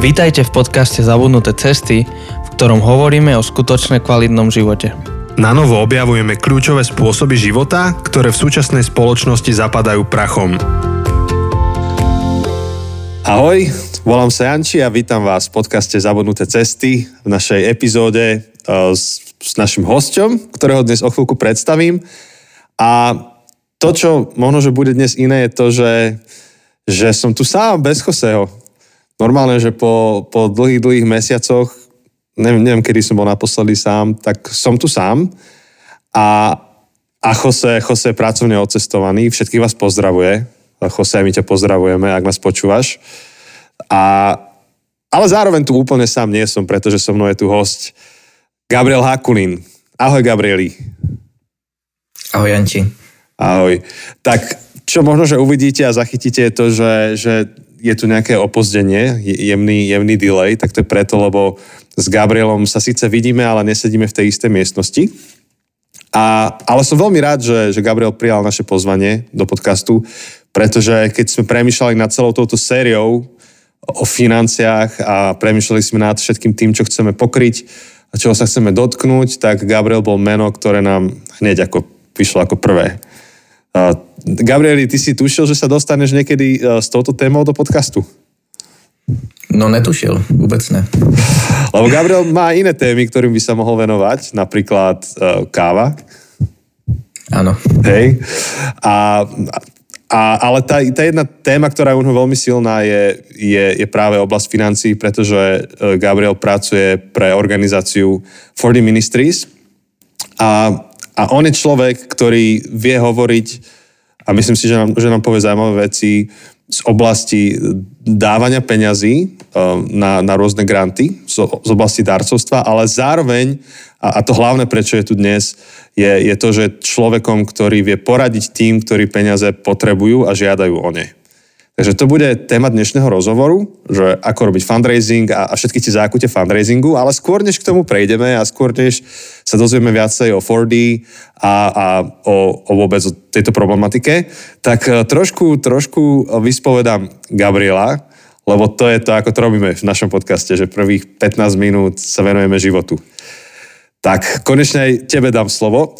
Vítajte v podcaste Zabudnuté cesty, v ktorom hovoríme o skutočne kvalitnom živote. Na novo objavujeme kľúčové spôsoby života, ktoré v súčasnej spoločnosti zapadajú prachom. Ahoj, volám sa Janči a vítam vás v podcaste Zabudnuté cesty v našej epizóde uh, s, s našim hosťom, ktorého dnes o chvíľku predstavím. A to, čo možno, že bude dnes iné, je to, že, že som tu sám bez Joseho normálne, že po, po dlhých, dlhých mesiacoch, neviem, neviem, kedy som bol naposledy sám, tak som tu sám a, a Jose, Jose je pracovne odcestovaný, všetkých vás pozdravuje. Jose, my ťa pozdravujeme, ak nás počúvaš. A, ale zároveň tu úplne sám nie som, pretože so mnou je tu host Gabriel Hakulín. Ahoj, Gabrieli. Ahoj, Janči. Ahoj. Tak čo možno, že uvidíte a zachytíte je to, že, že je tu nejaké opozdenie, jemný, jemný delay, tak to je preto, lebo s Gabrielom sa síce vidíme, ale nesedíme v tej istej miestnosti. A, ale som veľmi rád, že, že Gabriel prijal naše pozvanie do podcastu, pretože keď sme premýšľali nad celou touto sériou o financiách a premýšľali sme nad všetkým tým, čo chceme pokryť a čoho sa chceme dotknúť, tak Gabriel bol meno, ktoré nám hneď ako vyšlo ako prvé. Gabrieli, ty si tušil, že sa dostaneš niekedy e, s touto témou do podcastu? No netušil, vôbec ne. Lebo Gabriel má iné témy, ktorým by sa mohol venovať, napríklad uh, káva. Áno. Hej. A, a, ale tá, tá jedna téma, ktorá je u veľmi silná, je, je, je práve oblasť financií, pretože e, Gabriel pracuje pre organizáciu 40 Ministries a a on je človek, ktorý vie hovoriť a myslím si, že nám, že nám povie zaujímavé veci z oblasti dávania peňazí eh, na, na rôzne granty, z, z oblasti darcovstva, ale zároveň, a, a to hlavné, prečo je tu dnes, je, je to, že človekom, ktorý vie poradiť tým, ktorí peniaze potrebujú a žiadajú o ne. Takže to bude téma dnešného rozhovoru, že ako robiť fundraising a, a všetky tie zákute fundraisingu, ale skôr než k tomu prejdeme a skôr než sa dozvieme viacej o 4D a, a o, o vôbec o tejto problematike, tak e, trošku, trošku vyspovedám Gabriela, lebo to je to, ako to robíme v našom podcaste, že prvých 15 minút sa venujeme životu. Tak konečne aj tebe dám slovo.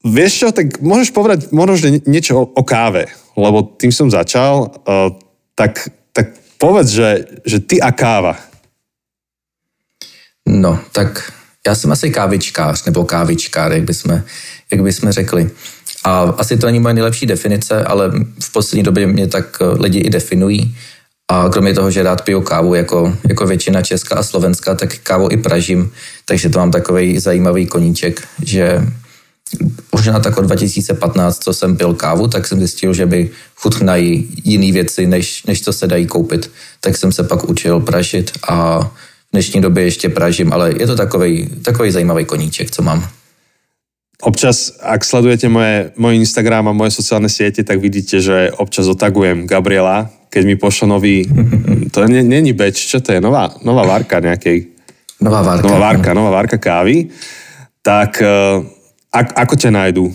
Vieš čo, tak môžeš povedať možno niečo o, o káve lebo tým som začal, uh, tak, tak povedz, že, že ty a káva. No, tak já jsem asi kávičkář, nebo kávičkár, jak bychom, jak bychom řekli. A asi to není moje nejlepší definice, ale v poslední době mě tak eh, lidi i definují. A kromě toho, že rád piju kávu jako, jako většina Česka a Slovenska, tak kávu i pražím, takže to mám takový zajímavý koníček, že možná tak od 2015, co jsem pil kávu, tak jsem zjistil, že by chutnají jiné věci, než, než co se dají koupit. Tak jsem se pak učil pražit a v dnešní době ještě pražím, ale je to takový, takový zajímavý koníček, co mám. Občas, ak sledujete moje, môj Instagram a moje sociálne siete, tak vidíte, že občas otagujem Gabriela, keď mi pošlo nový, to není beč, čo to je, nová, nová várka nejakej. Nová várka. Nová várka, nová várka kávy. Tak uh, a, ako tě najdou?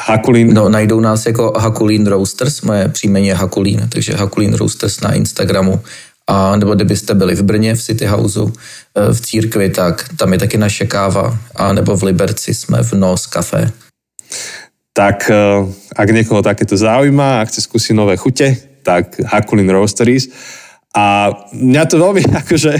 Hakulín? No, najdou nás jako Hakulín Roasters, moje příjmení je Hakulín, takže Hakulín Roasters na Instagramu. A nebo kdybyste byli v Brně v City Houseu eh, v církvi, tak tam je taky naše káva. A nebo v Liberci jsme v Nos Café. Tak eh, ak někoho takéto zaujíma a chce skúsiť nové chute, tak Hakulin Roasteries. A mňa to veľmi, akože,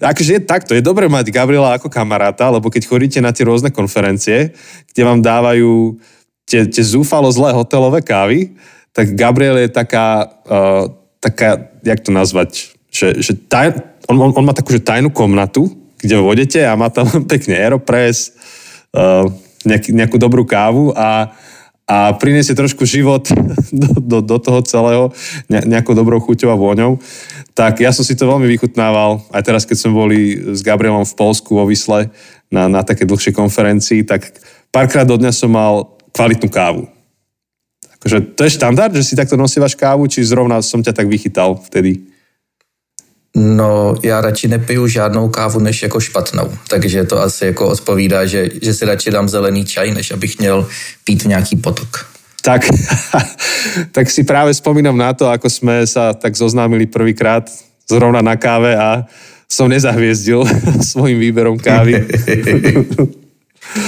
akože je takto, je dobré mať Gabriela ako kamaráta, lebo keď chodíte na tie rôzne konferencie, kde vám dávajú tie, tie zúfalo zlé hotelové kávy, tak Gabriel je taká, uh, taká jak to nazvať, že, že taj, on, on, on má takú že tajnú komnatu, kde vodete a má tam pekne Aeropress, uh, nejaký, nejakú dobrú kávu a a priniesie trošku život do, do, do toho celého nejakou dobrou chuťou a vôňou. Tak ja som si to veľmi vychutnával, aj teraz, keď sme boli s Gabrielom v Polsku vo Vysle na, na také dlhšej konferencii, tak párkrát do dňa som mal kvalitnú kávu. Akože to je štandard, že si takto nosívaš kávu, či zrovna som ťa tak vychytal vtedy? No, já radši nepiju žádnou kávu než jako špatnou, takže to asi jako odpovídá, že, že si radši dám zelený čaj, než abych měl pít nějaký potok. Tak, tak si práve spomínam na to, ako sme sa tak zoznámili prvýkrát zrovna na káve a som nezahviezdil svojím výberom kávy.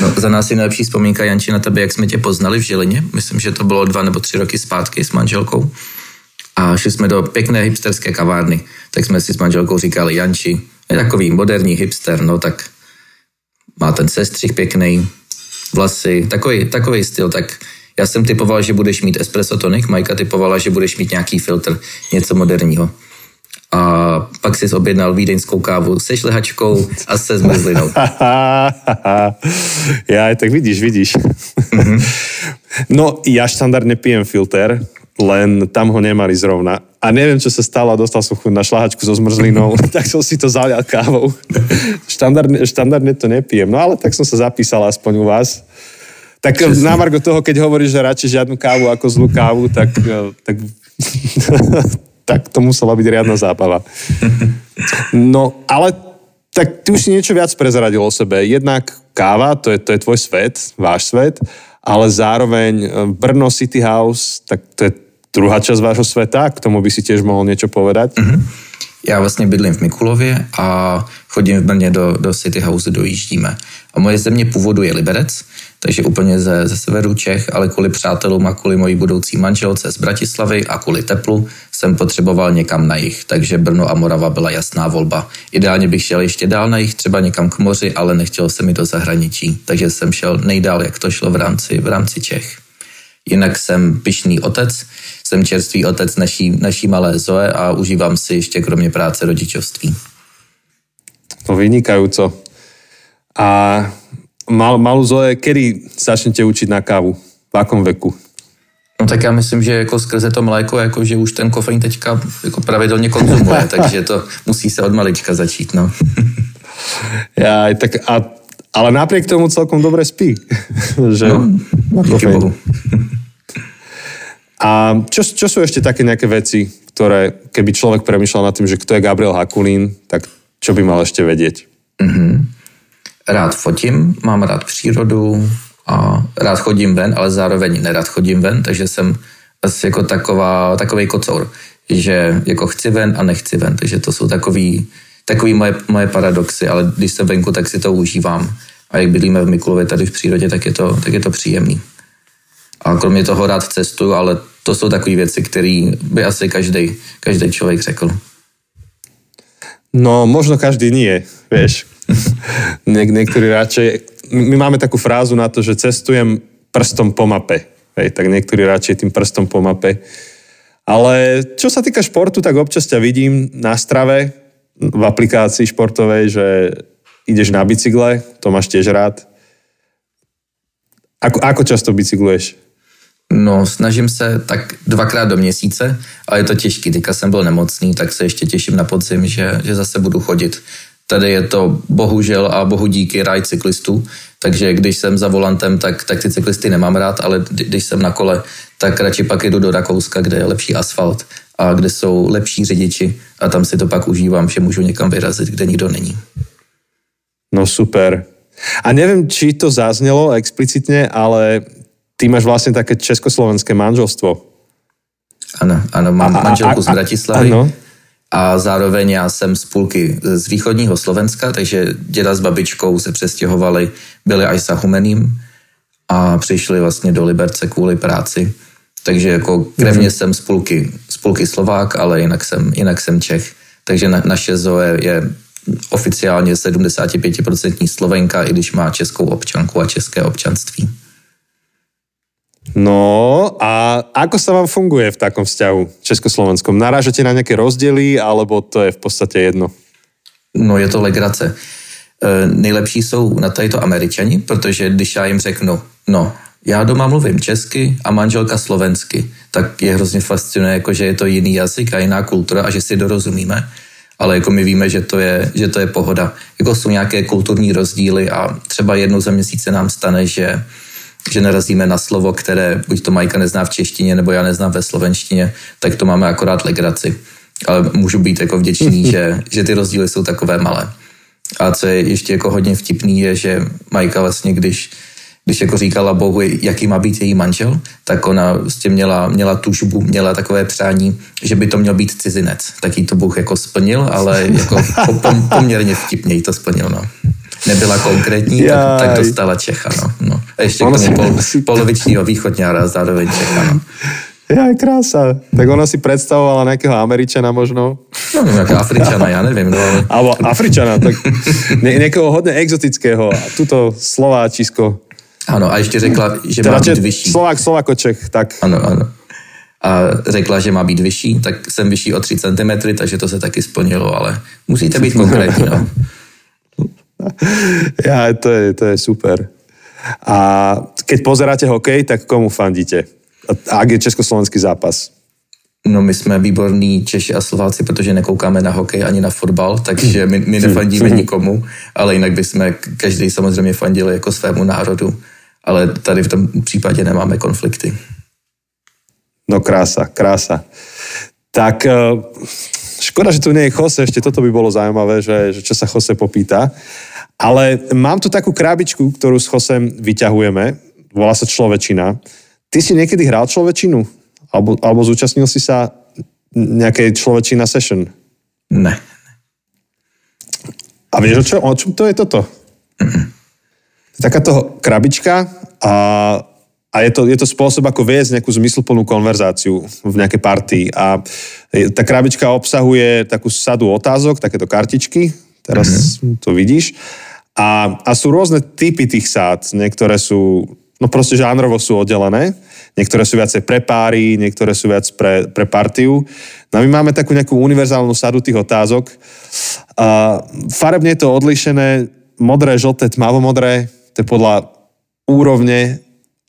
No, za nás je nejlepší vzpomínka, Janči, na tebe, jak jsme tě poznali v Žilině. Myslím, že to bylo dva nebo tři roky zpátky s manželkou. A šli jsme do pěkné hipsterské kavárny. Tak jsme si s manželkou říkali, Janči, je takový moderní hipster, no tak má ten sestřih pěkný, vlasy, takový, takový styl, tak já jsem typoval, že budeš mít espresso tonic, Majka typovala, že budeš mít nějaký filtr, něco moderního. A pak si objednal vídeňskou kávu se šlehačkou a se zmrzlinou. ja, tak vidíš, vidíš. Mm-hmm. No, ja štandardne pijem filter, len tam ho nemali zrovna. A neviem, čo sa stalo, dostal som chuť na šlahačku so zmrzlinou, tak som si to zalial kávou. štandardne, štandardne to nepijem, no ale tak som sa zapísal aspoň u vás. Tak Česne. na margo toho, keď hovoríš, že radšej žiadnu kávu ako zlú kávu, tak, eh, tak, tak to musela byť riadna zábava. No, ale tak ty už si niečo viac prezradil o sebe. Jednak káva, to je, to je tvoj svet, váš svet, ale zároveň eh, Brno City House, tak to je druhá časť vášho sveta, k tomu by si tiež mohol niečo povedať. Mm-hmm. Já vlastně bydlím v Mikulově a chodím v Brně do, do City House, dojíždíme. A moje země původu je Liberec, takže úplně ze, ze severu Čech, ale kvůli přátelům a kvůli mojí budoucí manželce z Bratislavy a kvůli teplu jsem potřeboval někam na jich, takže Brno a Morava byla jasná volba. Ideálně bych šel ještě dál na jich, třeba někam k moři, ale nechtěl se mi do zahraničí, takže jsem šel nejdál, jak to šlo v rámci, v rámci Čech. Jinak jsem pyšný otec, jsem čerstvý otec naší, naší malé Zoe a užívám si ještě kromě práce rodičovství. No vynikajúco. A mal, malú Zoe, kedy začnete učiť na kávu? V akom veku? No tak já myslím, že jako skrze to mléko, jako že už ten kofein teďka jako pravidelně konzumuje, takže to musí se od malička začít, no. Ja, tak a, ale napriek tomu celkom dobre spí. že no, Bohu. A čo, čo sú ešte také nejaké veci, ktoré keby človek premýšľal nad tým, že kto je Gabriel Hakulín, tak čo by mal ešte vedieť? Mm-hmm. Rád fotím, mám rád přírodu a rád chodím ven, ale zároveň nerad chodím ven, takže jsem asi jako taková, takový kocour, že jako chci ven a nechci ven, takže to jsou takový, takový moje, moje paradoxy, ale když jsem venku, tak si to užívám. A jak bydlíme v Mikulově tady v přírodě, tak je to, tak je to příjemný. A kromě toho rád cestuju, ale to jsou takové věci, které by asi každý, každý člověk řekl. No, možno každý nie, vieš. Niek- niektorí radšej... My máme takú frázu na to, že cestujem prstom po mape. Hej, tak niektorí radšej tým prstom po mape. Ale čo sa týka športu, tak občas ťa vidím na strave v aplikácii športovej, že ideš na bicykle, to máš tiež rád. Ako, ako často bicykluješ? No, snažím se tak dvakrát do měsíce, ale je to těžký. Teďka jsem byl nemocný, tak se ještě těším na podzim, že, že zase budu chodit. Tady je to bohužel a bohu díky ráj cyklistů, takže když jsem za volantem, tak, tak ty cyklisty nemám rád, ale když jsem na kole, tak radši pak jdu do Rakouska, kde je lepší asfalt a kde jsou lepší řidiči a tam si to pak užívám, že můžu někam vyrazit, kde nikdo není. No super. A neviem, či to zaznelo explicitne, ale ty máš vlastne také československé manželstvo. Ano, ano, mám a, manželku a, a, z Bratislavy. Ano. A zároveň já jsem z půlky z východního Slovenska, takže děda s babičkou se přestěhovali, byli až za Humeným a přišli vlastně do Liberce kvůli práci. Takže jako krevně mm-hmm. jsem z půlky, z půlky Slovák, ale jinak jsem, jinak jsem Čech. Takže na, naše Zoe je oficiálně 75% Slovenka, i když má českou občanku a české občanství. No a ako sa vám funguje v takom vzťahu československom? Narážate na nejaké rozdiely, alebo to je v podstate jedno? No je to legrace. E, nejlepší jsou na tady to američani, protože když já jim řeknu, no, já doma mluvím česky a manželka slovensky, tak je hrozně fascinuje, jako že je to jiný jazyk a jiná kultura a že si dorozumíme. Ale jako my víme, že to je, že to je pohoda. Jako jsou nějaké kulturní rozdíly a třeba jednou za měsíce nám stane, že že narazíme na slovo, které buď to Majka nezná v češtině, nebo já neznám ve slovenštině, tak to máme akorát legraci. Ale můžu být jako vděčný, že, že ty rozdíly jsou takové malé. A co je ještě jako hodně vtipný, je, že Majka vlastně, když když jako říkala Bohu, jaký má být její manžel, tak ona prostě měla, měla tužbu, měla takové přání, že by to měl být cizinec. Tak jí to Bůh jako splnil, ale jako poměrně vtipně to splnil. No. Nebyla konkrétní, tak, tak dostala Čecha. No. No. A ještě k tomu pol, polovičního východňára zároveň Čecha. No. Ja, krása. Tak ona si predstavovala nejakého Američana možno. No, nejakého Afričana, ja neviem. No, ale... Alebo Afričana, tak nie, niekoho hodne exotického. A tuto Slováčisko. Ano, a ještě řekla, že teda má být vyšší. Slovák, Slováko, Čech, tak. Ano, ano. A řekla, že má být vyšší, tak jsem vyšší o 3 cm, takže to se taky splnilo, ale musíte být konkrétní, no. Ja, to je, to je super. A keď pozeráte hokej, tak komu fandíte? A ak je československý zápas? No my jsme výborní Češi a Slováci, protože nekoukáme na hokej ani na fotbal, takže my, my nefandíme nikomu, ale jinak bychom každý samozřejmě fandili jako svému národu ale tady v tom případě nemáme konflikty. No krása, krása. Tak eh, škoda, že tu nie je Jose, ešte toto by bolo zaujímavé, že, že čo sa Jose popýta. Ale mám tu takú krábičku, ktorú s Josem vyťahujeme, volá sa Človečina. Ty si niekedy hral Človečinu? Alebo, alebo zúčastnil si sa nejakej Človečina session? Ne. A vieš, o, čo, o čom to je toto? Mm-mm takáto krabička a, a je, to, je to spôsob, ako viesť nejakú zmysluplnú konverzáciu v nejakej partii. A tá krabička obsahuje takú sadu otázok, takéto kartičky, teraz mm-hmm. to vidíš. A, a sú rôzne typy tých sád. Niektoré sú, no proste žánrovo sú oddelené. Niektoré sú viacej pre páry, niektoré sú viac pre, pre partiu. No a my máme takú nejakú univerzálnu sadu tých otázok. A farebne je to odlišené modré, žlté, tmavomodré, to je podľa úrovne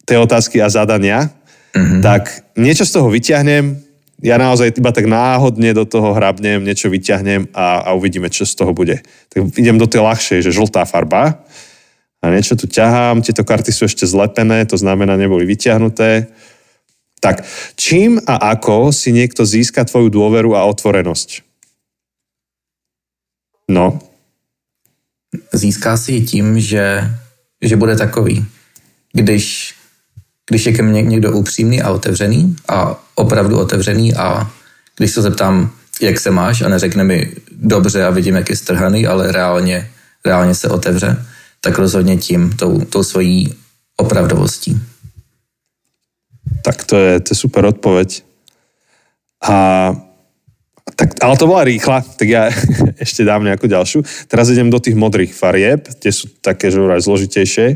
tej otázky a zadania, mm-hmm. tak niečo z toho vyťahnem, ja naozaj iba tak náhodne do toho hrabnem, niečo vyťahnem a, a uvidíme, čo z toho bude. Tak idem do tej ľahšej, že žltá farba a niečo tu ťahám, tieto karty sú ešte zlepené, to znamená, neboli vyťahnuté. Tak, čím a ako si niekto získa tvoju dôveru a otvorenosť? No. Získá si tím, že že bude takový. Když, když je ke mně někdo upřímný a otevřený a opravdu otevřený a když se zeptám, jak se máš a neřekne mi dobře a vidím, jak je strhaný, ale reálně, reálně se otevře, tak rozhodně tím, tou, tou svojí opravdovostí. Tak to je, to je super odpoveď. A tak, ale to bola rýchla, tak ja ešte dám nejakú ďalšiu. Teraz idem do tých modrých farieb, tie sú také, že aj zložitejšie.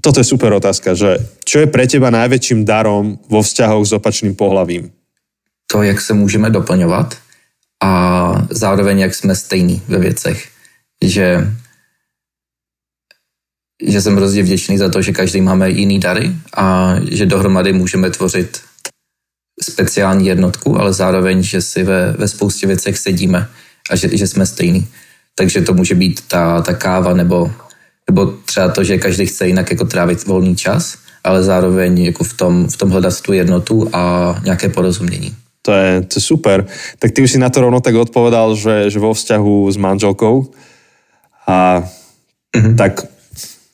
Toto je super otázka, že čo je pre teba najväčším darom vo vzťahoch s opačným pohlavím? To, jak se můžeme doplňovat a zároveň, jak jsme stejní ve věcech. Že, že jsem hrozně vděčný za to, že každý máme jiný dary a že dohromady můžeme tvořit speciální jednotku, ale zároveň, že si ve, ve spoustě věcech sedíme a že, že jsme stejný. Takže to může být ta, ta káva nebo, nebo třeba to, že každý chce jinak jako trávit volný čas, ale zároveň jako v tom, v tom hledat tu jednotu a nějaké porozumění. To je, to je super. Tak ty už si na to rovno tak odpovedal, že, že vo vzťahu s manželkou a mm-hmm. tak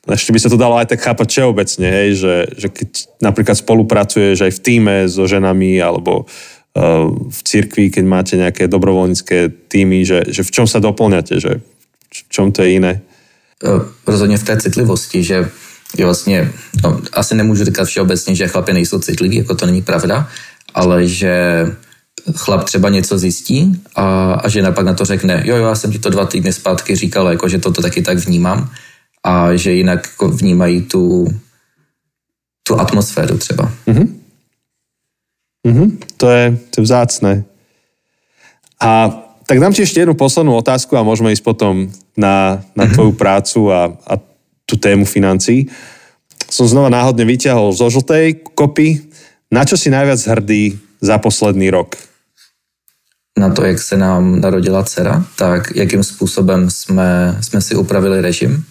ešte by sa to dalo aj tak chápať všeobecne, hej, že, že keď napríklad spolupracuješ aj v týme so ženami alebo uh, v cirkvi, keď máte nejaké dobrovoľnícke týmy, že, že v čom sa doplňate, že v čom to je iné? E, rozhodně v té citlivosti, že je vlastně, no, asi nemůžu říkat všeobecně, že chlapy nejsou citliví, jako to není pravda, ale že chlap třeba něco zjistí a, a žena pak na to řekne, jo, jo, já jsem ti to dva týdny zpátky říkal, jako, že toto taky tak vnímám a že jinak jako vnímají tu, tu atmosféru třeba. Mm-hmm. Mm-hmm. To, je, to je vzácné. A tak dám ti ešte jednu poslednú otázku a môžeme ísť potom na, na mm-hmm. tvoju prácu a, a tú tému financí. Som znova náhodne vyťahol zo žltej kopy. Na čo si najviac hrdý za posledný rok? Na to, jak se nám narodila dcera, tak jakým způsobem jsme, jsme si upravili režim,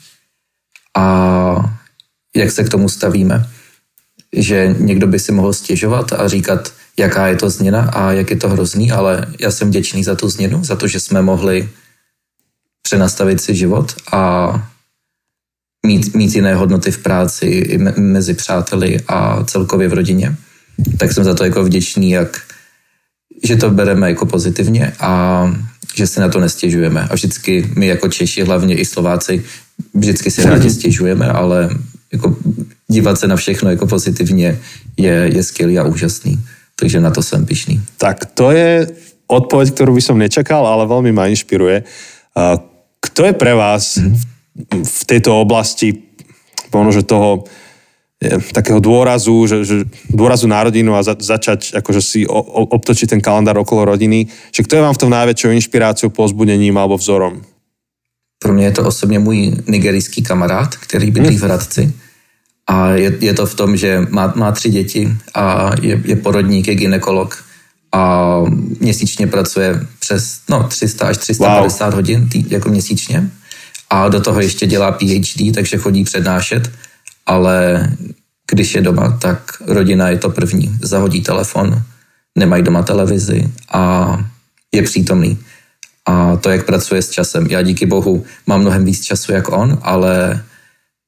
a jak se k tomu stavíme. Že někdo by si mohl stěžovat a říkat, jaká je to změna a jak je to hrozný, ale já jsem vděčný za tu změnu, za to, že jsme mohli přenastavit si život a mít, mít jiné hodnoty v práci, i me, mezi přáteli a celkově v rodině. Tak jsem za to jako vděčný, jak, že to bereme jako pozitivně a že se na to nestěžujeme. A vždycky my jako Češi, hlavně i Slováci, vždycky si rádi stěžujeme, ale jako dívat se na všechno jako pozitivně je, je skvělý a úžasný. Takže na to jsem pišný. Tak to je odpoveď, ktorú by som nečakal, ale veľmi ma inšpiruje. Kto je pre vás v tejto oblasti že toho takého dôrazu, že, že dôrazu na rodinu a za, začať akože si o, o, obtočiť ten kalendár okolo rodiny, že kto je vám v tom najväčšou inšpiráciou, pozbudením alebo vzorom? Pro mě je to osobně můj nigerijský kamarád, který bydlí v Hradci. A je, je to v tom, že má, má tři děti a je, je porodník, je ginekolog a měsíčně pracuje přes no, 300 až 350 wow. hodin tý, jako měsíčně a do toho ještě dělá PhD, takže chodí přednášet, ale když je doma, tak rodina je to první. Zahodí telefon, nemají doma televizi a je přítomný. A to, jak pracuje s časem. Já díky bohu mám mnohem víc času jak on, ale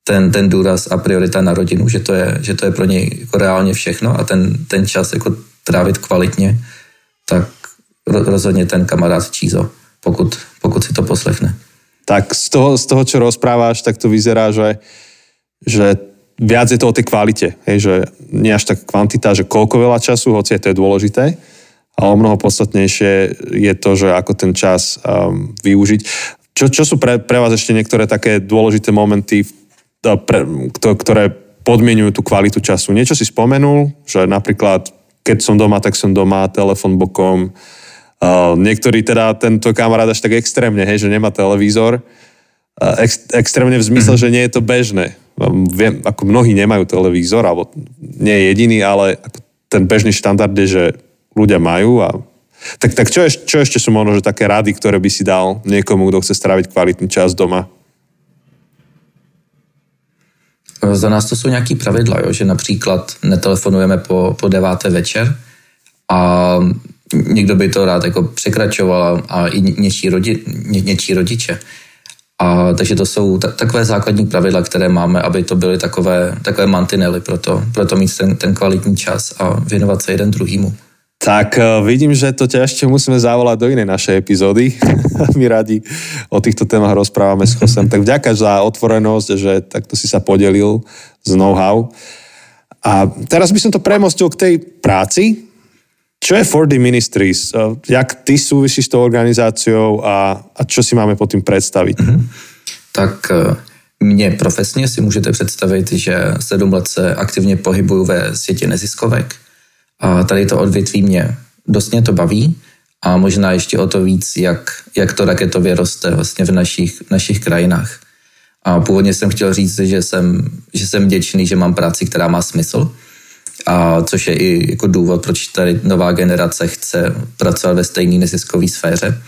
ten, ten důraz a priorita na rodinu, že to je, že to je pro něj jako reálně všechno a ten, ten čas jako trávit kvalitně, tak rozhodně ten kamarád Čízo, pokud, pokud si to poslechne. Tak z toho, z toho, čo rozpráváš, tak to vyzerá, že, že viac je to o tej kvalite. Hej, že nie až tak kvantita, že koľko veľa času, hoci je to je dôležité, ale o mnoho podstatnejšie je to, že ako ten čas um, využiť. Čo, čo sú pre, pre vás ešte niektoré také dôležité momenty, pre, ktoré podmienujú tú kvalitu času? Niečo si spomenul, že napríklad keď som doma, tak som doma, telefon bokom. Uh, niektorí teda, tento kamarát až tak extrémne, hej, že nemá televízor. Uh, ex, extrémne v zmysle, mm-hmm. že nie je to bežné. Um, viem, ako mnohí nemajú televízor, alebo nie je jediný, ale ten bežný štandard je, že ľudia majú a tak, tak čo, eš, čo ešte sú možno, že také rady, ktoré by si dal niekomu, kto chce stráviť kvalitný čas doma? Za nás to jsou nějaký pravidla, jo? že například netelefonujeme po, po deváté večer a někdo by to rád jako překračoval a i něčí, rodi, ně, něčí rodiče. A, takže to jsou ta, takové základní pravidla, které máme, aby to byly takové, takové mantinely pro to, pro to mít ten, ten kvalitní čas a věnovat se jeden druhýmu. Tak eh, vidím, že to ťa ešte musíme zavolať do inej našej epizódy. My radi o týchto témach rozprávame s Chosem. Tak vďaka za otvorenosť, že takto si sa podelil z know-how. A teraz by som to premostil k tej práci. Čo je 4D Ministries? Eh, jak ty súvisíš s tou organizáciou a, a čo si máme pod tým predstaviť? Mm-hmm. Tak eh, mě profesně si můžete představit, že sedm let se aktivně pohybuju ve světě neziskovek a tady to odvětví mě dost mě to baví a možná ještě o to víc, jak, jak to raketově roste vlastně v našich, v našich krajinách. A původně jsem chtěl říct, že jsem, že jsem vděčný, že mám práci, která má smysl, a což je i jako důvod, proč tady nová generace chce pracovat ve stejné neziskové sféře.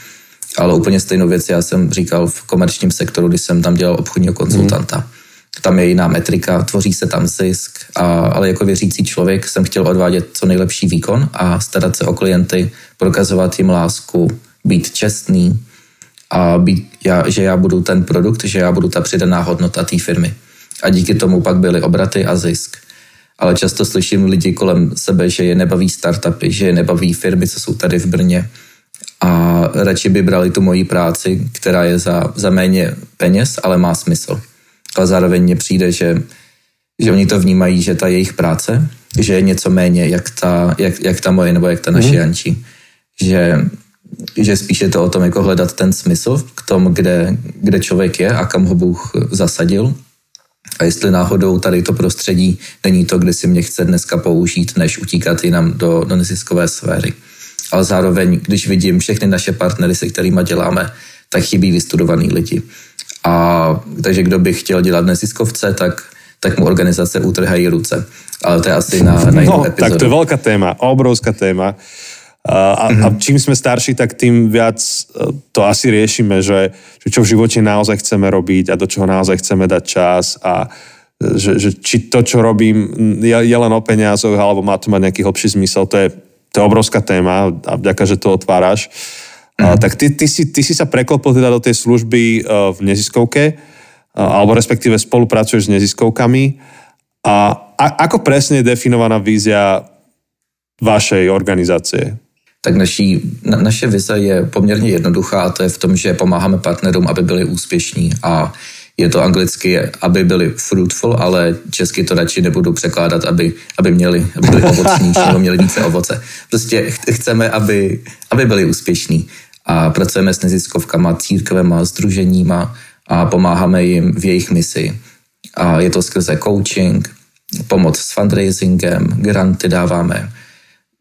Ale úplně stejnou věc já jsem říkal v komerčním sektoru, když jsem tam dělal obchodního konzultanta. Hmm tam je jiná metrika, tvoří se tam zisk, a, ale jako věřící člověk jsem chtěl odvádět co nejlepší výkon a starat se o klienty, prokazovat jim lásku, být čestný a být, já, že já budu ten produkt, že já budu ta přidaná hodnota té firmy. A díky tomu pak byly obraty a zisk. Ale často slyším lidi kolem sebe, že je nebaví startupy, že je nebaví firmy, co jsou tady v Brně a radši by brali tu moji práci, která je za, za méně peněz, ale má smysl ale zároveň mně přijde, že, že oni to vnímají, že ta jejich práce, že je něco méně, jak ta, jak, jak ta moje nebo jak ta naše mm. Jančí. Že, že spíš je to o tom jako hledat ten smysl k tomu, kde, kde člověk je a kam ho Bůh zasadil. A jestli náhodou tady to prostředí není to, kde si mě chce dneska použít, než utíkat jinam do, do neziskové sféry. Ale zároveň, když vidím všechny naše partnery, se kterými děláme, tak chybí vystudovaný lidi. A takže kdo by chtěl dělat neziskovce, tak, tak mu organizace utrhají ruce. Ale to je asi na, na jinou no, epizodu. Tak to je veľká téma, obrovská téma. A, mm-hmm. a mhm. čím sme starší, tak tým viac e, to asi riešime, že, že čo v živote naozaj chceme robiť a do čoho naozaj chceme dať čas a e, že, že či to, čo robím, je, je len o peniazoch alebo má to mať nejaký hlbší zmysel, to je, to je obrovská téma a vďaka, že to otváraš. Uh, tak ty, ty, si, ty si sa preklopil teda do tej služby uh, v neziskovke. alebo respektíve spolupracuješ s neziskovkami. A, a ako presne je definovaná vízia vašej organizácie? Tak naší, na, naše vize je poměrně jednoduchá a to je v tom, že pomáháme partnerům, aby byli úspěšní a je to anglicky, aby byli fruitful, ale česky to radši nebudu překládat, aby, aby, měli, aby byli ovocnější nebo měli více ovoce. Prostě chceme, aby, aby byli úspěšní a pracujeme s neziskovkama, církvema, združeníma a pomáháme jim v jejich misi. A je to skrze coaching, pomoc s fundraisingem, granty dáváme,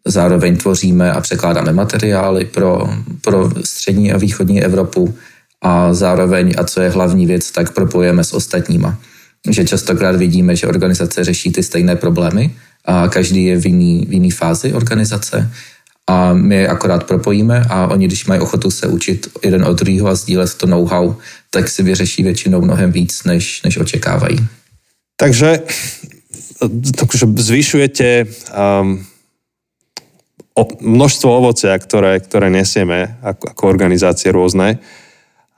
zároveň tvoříme a překládáme materiály pro, pro střední a východní Evropu a zároveň, a co je hlavní věc, tak propojujeme s ostatníma. Že častokrát vidíme, že organizace řeší ty stejné problémy a každý je v jiný, v jiný fázi organizace a my je akorát propojíme a oni, když mají ochotu se učit jeden od druhého a sdílet to know-how, tak si vyřeší většinou mnohem víc, než, než očekávají. Takže, takže zvyšujete um, množstvo ovocia, ktoré, ktoré nesieme ako, ako organizácie rôzne.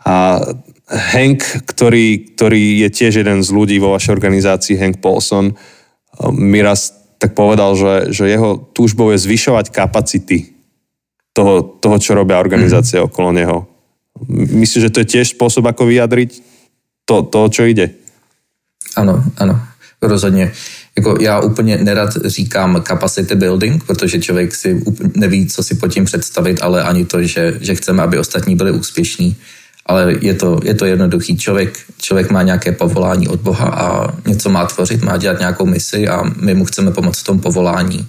A Hank, ktorý, ktorý je tiež jeden z ľudí vo vašej organizácii, Hank Paulson, um, mi raz tak povedal, že, že jeho túžbou je zvyšovať kapacity toho, toho čo robia organizácie mm. okolo neho. Myslíš, že to je tiež spôsob, ako vyjadriť to, to čo ide? Ano, ano, rozhodně. Jako já úplně nerad říkám capacity building, protože člověk si neví, co si pod tím představit, ale ani to, že, že chceme, aby ostatní byli úspěšní ale je to, je to jednoduchý. Člověk, člověk má nějaké povolání od Boha a něco má tvořit, má dělat nějakou misi a my mu chceme pomoct v tom povolání.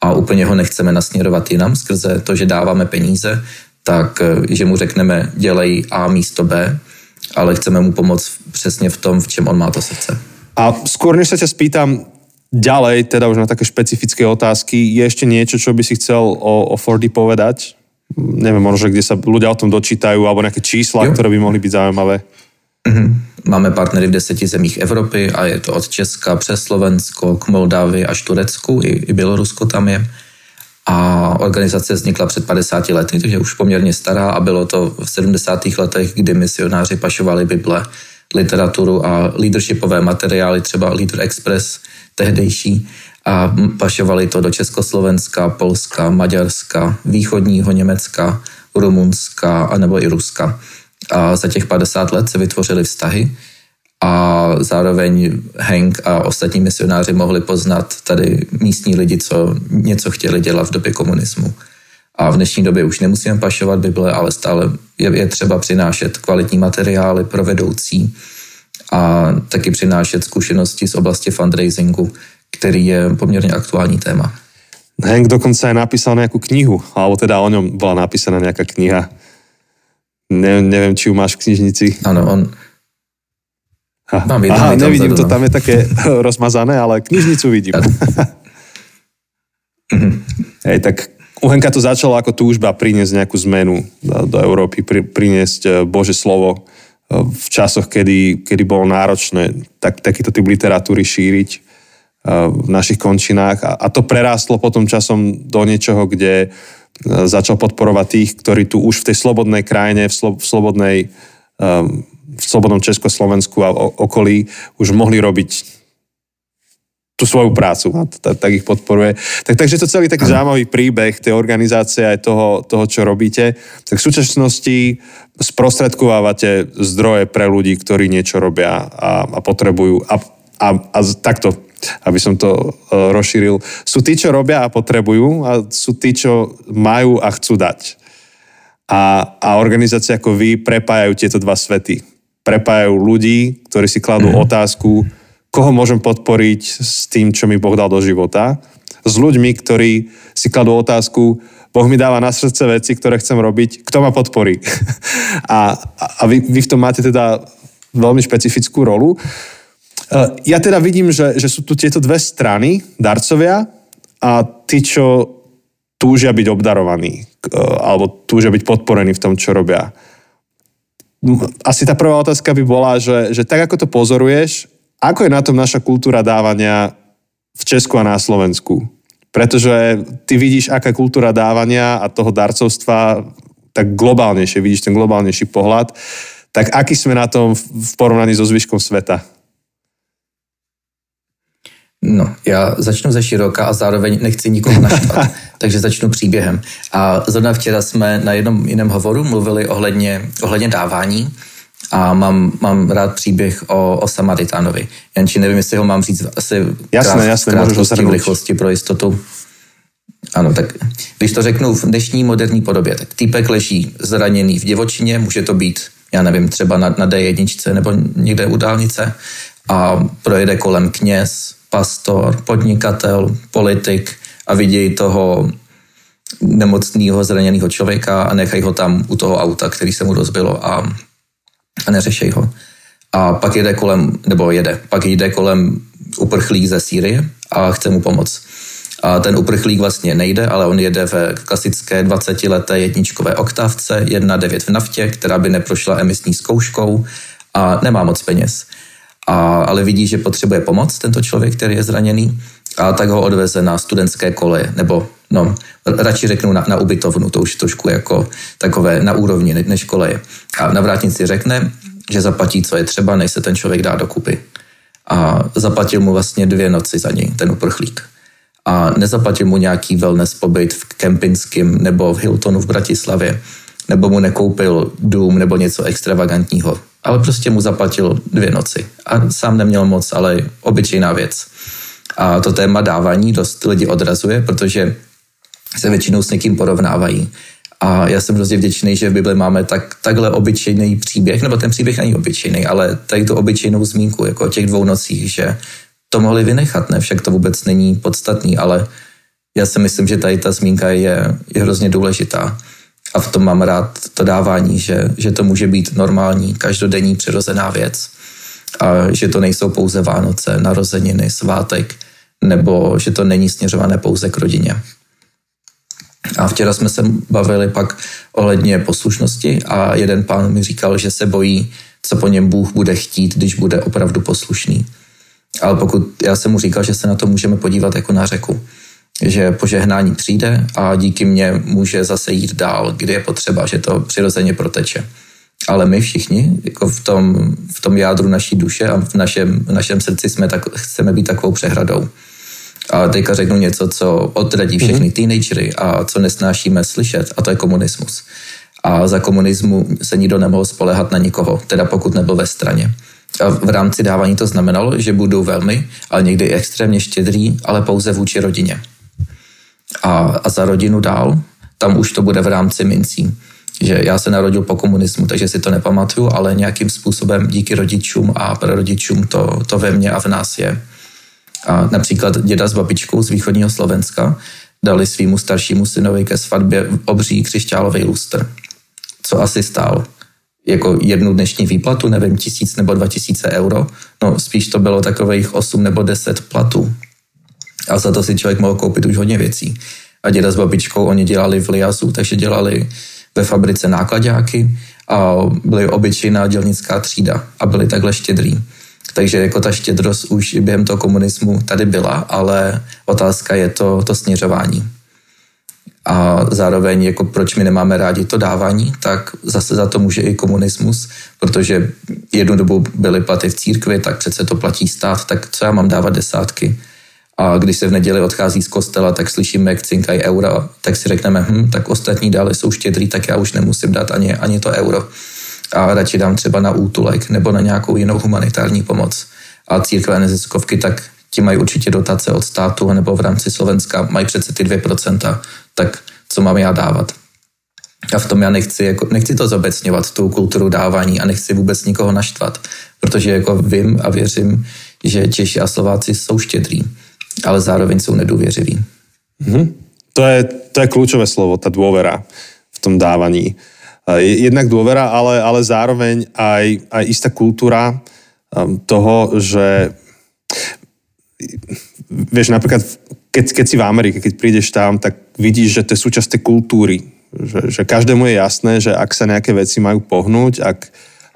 A úplně ho nechceme nasměrovat jinam skrze to, že dáváme peníze, tak že mu řekneme dělej A místo B, ale chceme mu pomoct přesně v tom, v čem on má to srdce. A skôr než sa ťa spýtam ďalej, teda už na také špecifické otázky, je ešte niečo, čo by si chcel o, o Fordy povedať? Neviem, možno, kde sa ľudia o tom dočítajú, alebo nejaké čísla, jo. ktoré by mohly byť zaujímavé. Mm-hmm. Máme partnery v deseti zemích Evropy a je to od Česka přes Slovensko k Moldávii až Turecku, i, i Bělorusko tam je. A organizace vznikla před 50 lety, takže už poměrně stará a bylo to v 70. letech, kdy misionáři pašovali Bible, literaturu a leadershipové materiály, třeba Leader Express tehdejší a pašovali to do Československa, Polska, Maďarska, východního Německa, Rumunska a nebo i Ruska. A za těch 50 let se vytvořily vztahy a zároveň Hank a ostatní misionáři mohli poznat tady místní lidi, co něco chtěli dělat v době komunismu. A v dnešní době už nemusíme pašovat Bible, ale stále je, je třeba přinášet kvalitní materiály pro vedoucí a taky přinášet zkušenosti z oblasti fundraisingu, který je poměrně aktuální téma. Hank dokonce napísal nějakou knihu, alebo teda o něm byla napísaná nějaká kniha. Ne, nevím, či ju máš v knižnici. Ano, on... Ha. Mám Aha, nevidím to, tam je také rozmazané, ale knižnicu vidím. Mhm. Hej, tak u Henka to začalo ako túžba priniesť nejakú zmenu do, do Európy, pri, priniesť eh, Bože slovo eh, v časoch, kedy, kedy bolo náročné tak, takýto typ literatúry šíriť v našich končinách a, a to prerástlo potom časom do niečoho, kde e, začal podporovať tých, ktorí tu už v tej slobodnej krajine, v, slo, v slobodnej um, v slobodnom Československu a okolí už mohli robiť tú svoju prácu a tak, tak ich podporuje. Tak, takže to celý taký zaujímavý príbeh tej organizácie aj toho, toho, čo robíte. Tak v súčasnosti sprostredkovávate zdroje pre ľudí, ktorí niečo robia a, a potrebujú. A, a, a takto aby som to uh, rozšíril, sú tí, čo robia a potrebujú a sú tí, čo majú a chcú dať. A, a organizácie ako vy prepájajú tieto dva svety. Prepájajú ľudí, ktorí si kladú mm. otázku, koho môžem podporiť s tým, čo mi Boh dal do života, s ľuďmi, ktorí si kladú otázku, Boh mi dáva na srdce veci, ktoré chcem robiť, kto ma podporí. a a vy, vy v tom máte teda veľmi špecifickú rolu. Eh, ja teda vidím, že, že sú tu tieto dve strany, darcovia a tí, čo túžia byť obdarovaní eh, alebo túžia byť podporení v tom, čo robia. Asi tá prvá otázka by bola, že, že tak ako to pozoruješ, ako je na tom naša kultúra dávania v Česku a na Slovensku? Pretože ty vidíš, aká kultúra dávania a toho darcovstva tak globálnejšie, vidíš ten globálnejší pohľad tak aký sme na tom v porovnaní so zvyškom sveta? No, já začnu ze široka a zároveň nechci nikoho naštvat, takže začnu příběhem. A zrovna včera jsme na jednom jiném hovoru mluvili ohledně, ohledně dávání a mám, mám rád příběh o, o Samaritánovi. Janči, nevím, jestli ho mám říct asi jasné, krát, jasné, krátkosti, v rychlosti pro jistotu. Ano, tak když to řeknu v dnešní moderní podobě, tak týpek leží zraněný v divočině, může to být, já nevím, třeba na, na D1 nebo někde u dálnice a projede kolem kněz, pastor, podnikatel, politik a vidějí toho nemocného, zraněného člověka a nechají ho tam u toho auta, který se mu rozbilo a, a neřešej ho. A pak jede kolem, nebo jede, pak jde kolem uprchlík ze Sýrie a chce mu pomoct. A ten uprchlík vlastně nejde, ale on jede ve klasické 20-leté jedničkové oktávce, 1.9 v naftě, která by neprošla emisní zkouškou a nemá moc peněz a, ale vidí, že potřebuje pomoc tento člověk, který je zraněný a tak ho odveze na studentské koleje, nebo no, radši řeknu na, na ubytovnu, to už trošku jako takové na úrovni než koleje. A na vrátnici řekne, že zaplatí, co je třeba, než se ten člověk dá dokupy. A zaplatil mu vlastně dvě noci za něj, ten uprchlík. A nezaplatil mu nějaký wellness pobyt v Kempinském nebo v Hiltonu v Bratislavě, nebo mu nekoupil dům nebo něco extravagantního ale prostě mu zaplatil dvě noci. A sám neměl moc, ale obyčejná věc. A to téma dávání dost lidi odrazuje, protože se většinou s někým porovnávají. A já jsem hrozně vděčný, že v Bibli máme tak, takhle obyčejný příběh, nebo ten příběh není obyčejný, ale tady tu obyčejnou zmínku, jako o těch dvou nocích, že to mohli vynechat, ne? Však to vůbec není podstatný, ale já si myslím, že tady ta zmínka je, je hrozně důležitá a v tom mám rád to dávání, že, že to může být normální, každodenní přirozená věc a že to nejsou pouze Vánoce, narozeniny, svátek, nebo že to není směřované pouze k rodině. A včera jsme se bavili pak ohledně poslušnosti a jeden pán mi říkal, že se bojí, co po něm Bůh bude chtít, když bude opravdu poslušný. Ale pokud já jsem mu říkal, že se na to můžeme podívat jako na řeku že požehnání přijde a díky mně může zase jít dál, kdy je potřeba, že to přirozeně proteče. Ale my všichni, jako v tom, v tom jádru naší duše a v našem, v našem srdci jsme tak, chceme být takovou přehradou. A teďka řeknu něco, co odradí všechny mm-hmm. teenagery a co nesnášíme slyšet, a to je komunismus. A za komunismu se nikdo nemohl spolehat na nikoho, teda pokud nebyl ve straně. A v rámci dávání to znamenalo, že budu velmi, ale někdy extrémně štědrý, ale pouze vůči rodině a, a za rodinu dál, tam už to bude v rámci mincí. Že já se narodil po komunismu, takže si to nepamatuju, ale nějakým způsobem díky rodičům a prarodičům to, to ve mně a v nás je. A například děda s babičkou z východního Slovenska dali svýmu staršímu synovi ke svatbě obří křišťálový lustr. Co asi stál? Jako jednu dnešní výplatu, nevím, tisíc nebo dva tisíce euro. No spíš to bylo takových osm nebo deset platů a za to si člověk mohl koupit už hodně věcí. A děda s babičkou, oni dělali v Liasu, takže dělali ve fabrice nákladáky a byli obyčejná dělnická třída a byli takhle štědrý. Takže jako ta štědrost už během toho komunismu tady byla, ale otázka je to, to směřování. A zároveň, jako proč my nemáme rádi to dávání, tak zase za to může i komunismus, protože jednu dobu byly platy v církvi, tak přece to platí stát, tak co já mám dávat desátky? A když se v neděli odchází z kostela, tak slyšíme, jak cinkají eura, tak si řekneme, hm, tak ostatní dále jsou štědrý, tak já už nemusím dát ani, ani to euro. A radši dám třeba na útulek nebo na nějakou jinou humanitární pomoc. A církve neziskovky, tak ti mají určitě dotace od státu nebo v rámci Slovenska mají přece ty 2%, tak co mám já dávat? A v tom já nechci, jako, nechci to zobecňovat, tu kulturu dávání a nechci vůbec nikoho naštvat, protože jako vím a věřím, že Češi a Slováci jsou štědrý ale zároveň jsou nedůvěřiví. Mm-hmm. To, je, to je kľúčové slovo, tá dôvera v tom dávaní. Jednak dôvera, ale, ale zároveň aj, aj istá kultúra um, toho, že vieš, napríklad keď, keď si v Amerike, keď prídeš tam, tak vidíš, že to je súčasť tej kultúry. Že, že každému je jasné, že ak sa nejaké veci majú pohnúť, ak,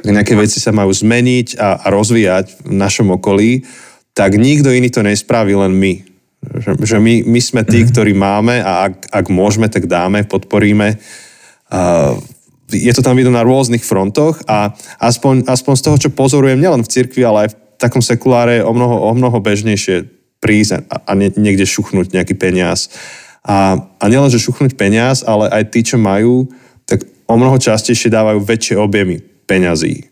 ak nejaké veci sa majú zmeniť a, a rozvíjať v našom okolí, tak nikto iný to nespraví, len my. Že, že my, my sme tí, mm-hmm. ktorí máme a ak, ak môžeme, tak dáme, podporíme. Uh, je to tam vidno na rôznych frontoch a aspoň, aspoň z toho, čo pozorujem, nielen v cirkvi, ale aj v takom sekuláre je o mnoho, o mnoho bežnejšie prísť a, a niekde šuchnúť nejaký peniaz. A, a nielen, že šuchnúť peniaz, ale aj tí, čo majú, tak o mnoho častejšie dávajú väčšie objemy peňazí.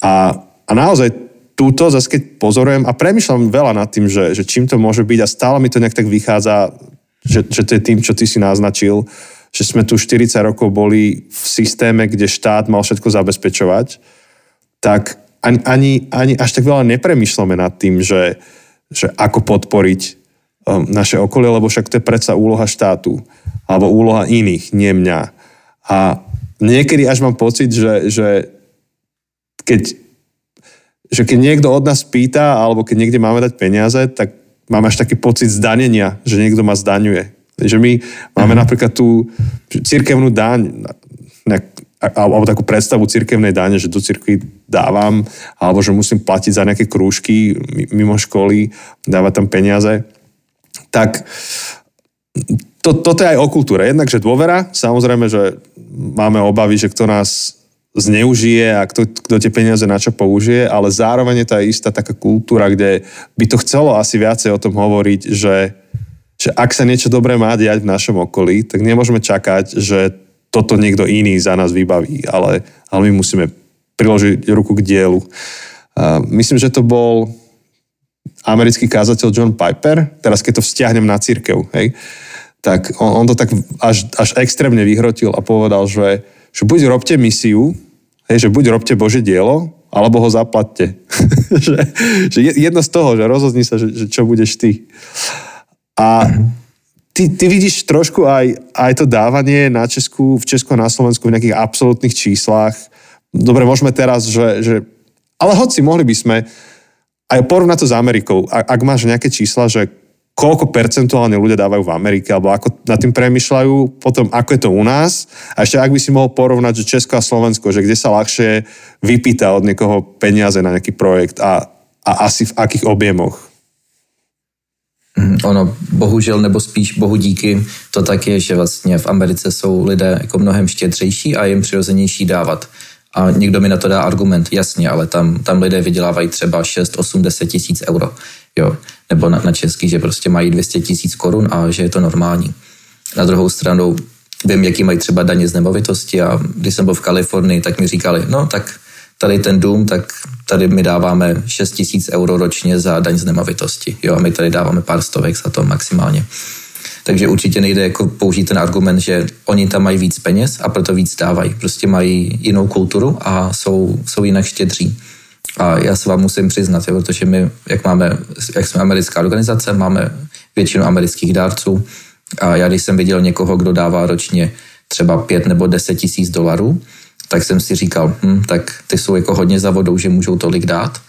A, a naozaj túto, zase keď pozorujem a premyšľam veľa nad tým, že, že čím to môže byť a stále mi to nejak tak vychádza, že, že to je tým, čo ty si naznačil, že sme tu 40 rokov boli v systéme, kde štát mal všetko zabezpečovať, tak ani, ani, ani až tak veľa nepremýšľame nad tým, že, že ako podporiť um, naše okolie, lebo však to je predsa úloha štátu alebo úloha iných, nie mňa. A niekedy až mám pocit, že, že keď, že keď niekto od nás pýta alebo keď niekde máme dať peniaze, tak máme až taký pocit zdanenia, že niekto ma zdaňuje. Že my máme mhm. napríklad tú cirkevnú daň, alebo takú predstavu cirkevnej dáne, že do cirkvi dávam, alebo že musím platiť za nejaké krúžky mimo školy, dávať tam peniaze, tak to, toto je aj o kultúre. Jednak, že dôvera, samozrejme, že máme obavy, že kto nás zneužije a kto, kto tie peniaze na čo použije, ale zároveň je aj istá taká kultúra, kde by to chcelo asi viacej o tom hovoriť, že, že ak sa niečo dobré má diať v našom okolí, tak nemôžeme čakať, že toto niekto iný za nás vybaví, ale, ale my musíme priložiť ruku k dielu. Uh, myslím, že to bol americký kázateľ John Piper, teraz keď to vzťahnem na církev, hej, tak on, on to tak až, až extrémne vyhrotil a povedal, že, že buď robte misiu, hej, že buď robte Bože dielo, alebo ho zaplatte. že, že jedno z toho, že rozhodni sa, že, že čo budeš ty. A ty, ty vidíš trošku aj, aj to dávanie na Česku, v Česku a na Slovensku v nejakých absolútnych číslach. Dobre, môžeme teraz, že, že ale hoci mohli by sme aj porovnať to s Amerikou. Ak, ak máš nejaké čísla, že koľko percentuálne ľudia dávajú v Amerike, alebo ako nad tým premyšľajú, potom ako je to u nás. A ešte ak by si mohol porovnať, že Česko a Slovensko, že kde sa ľahšie vypýta od niekoho peniaze na nejaký projekt a, a asi v akých objemoch. Mhm, ono bohužel nebo spíš bohu díky to tak je, že vlastně v Americe jsou lidé jako mnohem štědřejší a jim přirozenější dávat. A někdo mi na to dá argument, jasně, ale tam, tam lidé vydělávají třeba 6, 8, 10 tisíc euro. Jo. Nebo na, na český, že prostě mají 200 tisíc korun a že je to normální. Na druhou stranu vím, jaký mají třeba daně z nemovitosti a když jsem byl v Kalifornii, tak mi říkali, no tak tady ten dům, tak tady my dáváme 6 tisíc euro ročně za daň z nemovitosti. Jo, a my tady dáváme pár stovek za to maximálně. Takže určitě nejde jako použít ten argument, že oni tam mají víc peněz a proto víc dávají. Prostě mají jinou kulturu a jsou, jsou jinak štědří. A já se vám musím přiznat, jo, protože my, jak, máme, jak jsme americká organizace, máme většinu amerických dárců a já když jsem viděl někoho, kdo dává ročně třeba 5 nebo 10 tisíc dolarů, tak jsem si říkal, hm, tak ty jsou jako hodně za vodou, že můžou tolik dát.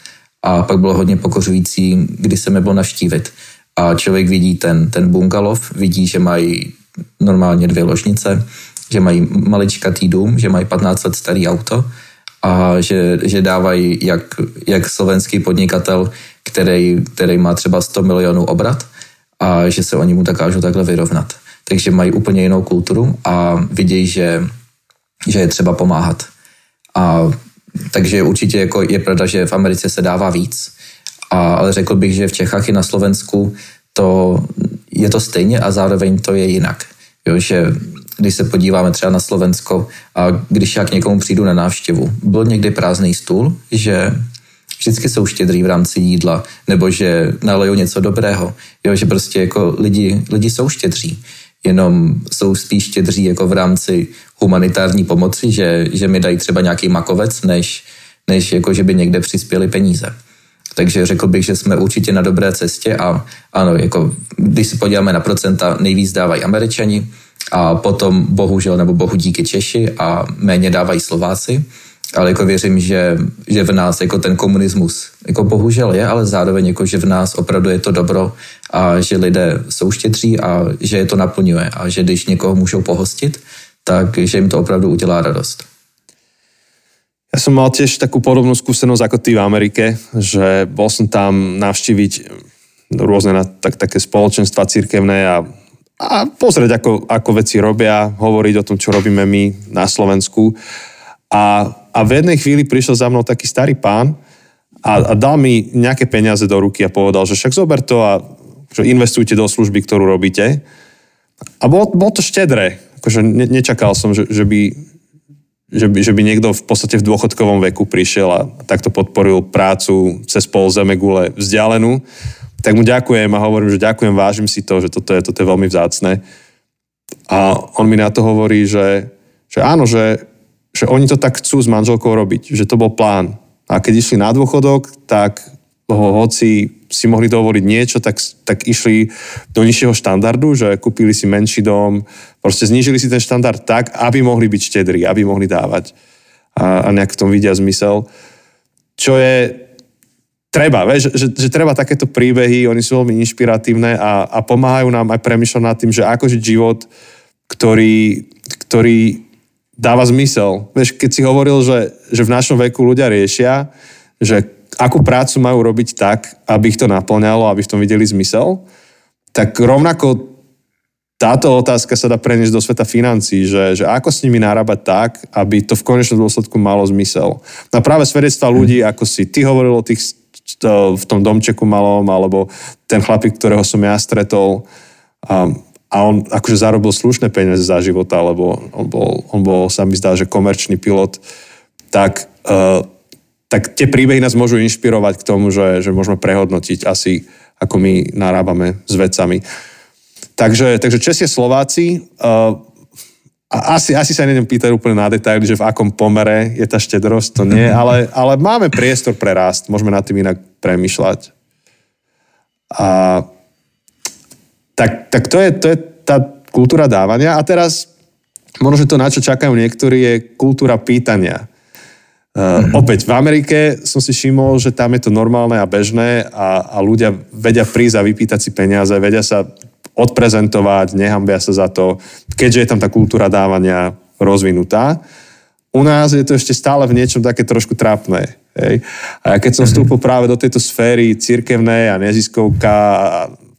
A pak bylo hodně pokořující, když se mě byl navštívit. A člověk vidí ten, ten bungalov, vidí, že mají normálně dvě ložnice, že mají maličkatý dům, že mají 15 let starý auto a že, že dávají jak, jak slovenský podnikatel, který, který má třeba 100 milionů obrat a že se oni mu dokážou takhle vyrovnat. Takže mají úplně jinou kulturu a vidějí, že že je třeba pomáhat. A takže určitě jako je pravda, že v Americe se dává víc, a, ale řekl bych, že v Čechách i na Slovensku to je to stejně a zároveň to je jinak. Jo, že když se podíváme třeba na Slovensko a když já k někomu přijdu na návštěvu, byl někdy prázdný stůl, že vždycky jsou štědrý v rámci jídla, nebo že nalejou něco dobrého, jo, že prostě jako lidi, lidi jsou štědří. Jenom jsou spíš štědří jako v rámci humanitární pomoci, že, že mi dají třeba nějaký makovec, než, než jako, že by někde přispěli peníze. Takže řekl bych, že jsme určitě na dobré cestě a ano, jako, když se podíváme na procenta, nejvíc dávají američani a potom bohužel nebo bohu díky Češi a méně dávají Slováci ale jako věřím, že, že v nás jako ten komunismus jako bohužel je, ale zároveň jako, že v nás opravdu je to dobro a že lidé jsou štědří a že je to naplňuje a že když někoho můžou pohostit, tak že jim to opravdu udělá radost. Ja som mal tiež takú podobnú skúsenosť ako ty v Amerike, že bol som tam navštíviť rôzne tak, také spoločenstva cirkevné a a pozrieť, ako, ako veci robia, hovoriť o tom, čo robíme my na Slovensku. A, a v jednej chvíli prišiel za mnou taký starý pán a, a dal mi nejaké peniaze do ruky a povedal, že však zober to a že investujte do služby, ktorú robíte. A bolo, bolo to štedré. Akože ne, nečakal som, že, že, by, že, by, že by niekto v podstate v dôchodkovom veku prišiel a takto podporil prácu cez pol zeme gule vzdialenú tak mu ďakujem a hovorím, že ďakujem, vážim si to, že toto je, toto je veľmi vzácne. A on mi na to hovorí, že, že áno, že, že oni to tak chcú s manželkou robiť, že to bol plán. A keď išli na dôchodok, tak ho, hoci si mohli dovoliť niečo, tak, tak išli do nižšieho štandardu, že kúpili si menší dom, proste znížili si ten štandard tak, aby mohli byť štedrí, aby mohli dávať a, a nejak v tom vidia zmysel. Čo je treba, vieš, že, že treba takéto príbehy, oni sú veľmi inšpiratívne a, a pomáhajú nám aj premyšľať nad tým, že ako žiť život, ktorý, ktorý dáva zmysel. Vieš, keď si hovoril, že, že v našom veku ľudia riešia, že akú prácu majú robiť tak, aby ich to naplňalo, aby v tom videli zmysel, tak rovnako táto otázka sa dá preniesť do sveta financí, že, že ako s nimi narábať tak, aby to v konečnom dôsledku malo zmysel. A práve svedectva ľudí, ako si ty hovoril o tých v tom domčeku malom, alebo ten chlapík, ktorého som ja stretol a, a on akože zarobil slušné peniaze za života, lebo on bol, on bol sa mi zdá, že komerčný pilot, tak, uh, tak tie príbehy nás môžu inšpirovať k tomu, že, že môžeme prehodnotiť asi, ako my narábame s vecami. Takže, takže Česie Slováci, uh, a asi, asi sa neviem pýtať úplne na detaily, že v akom pomere je tá štedrosť, to nie, ale, ale máme priestor pre rast, môžeme nad tým inak premyšľať. A, tak, tak to, je, to je tá kultúra dávania. A teraz, možno, že to, na čo čakajú niektorí, je kultúra pýtania. Uh, mm-hmm. Opäť, v Amerike som si všimol, že tam je to normálne a bežné a, a ľudia vedia prísť a vypýtať si peniaze, vedia sa odprezentovať, nehambia sa za to, keďže je tam tá kultúra dávania rozvinutá. U nás je to ešte stále v niečom také trošku trápne. Hej. A ja keď som mhm. vstúpil práve do tejto sféry cirkevnej a neziskovka,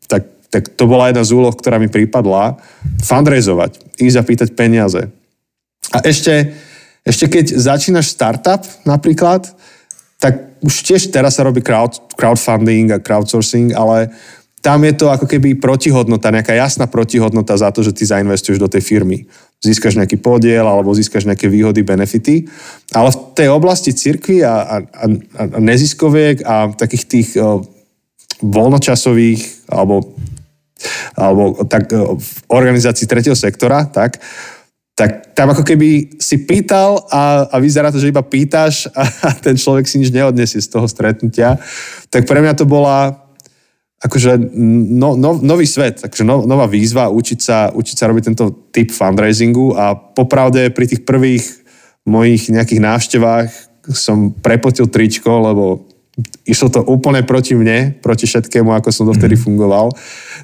tak, tak to bola jedna z úloh, ktorá mi prípadla. Fundraizovať, ísť a pýtať peniaze. A ešte, ešte keď začínaš startup napríklad, tak už tiež teraz sa robí crowd, crowdfunding a crowdsourcing, ale tam je to ako keby protihodnota, nejaká jasná protihodnota za to, že ty zainvestuješ do tej firmy. Získaš nejaký podiel alebo získaš nejaké výhody, benefity. Ale v tej oblasti cirkvi a, a, a, a neziskoviek a takých tých o, voľnočasových alebo, alebo tak, o, v organizácii tretieho sektora, tak, tak tam ako keby si pýtal a, a vyzerá to, že iba pýtaš a, a ten človek si nič neodnesie z toho stretnutia. Tak pre mňa to bola akože no, no, nový svet, akože no, nová výzva učiť sa, učiť sa robiť tento typ fundraisingu a popravde pri tých prvých mojich nejakých návštevách som prepotil tričko, lebo išlo to úplne proti mne, proti všetkému, ako som dovtedy mm. fungoval.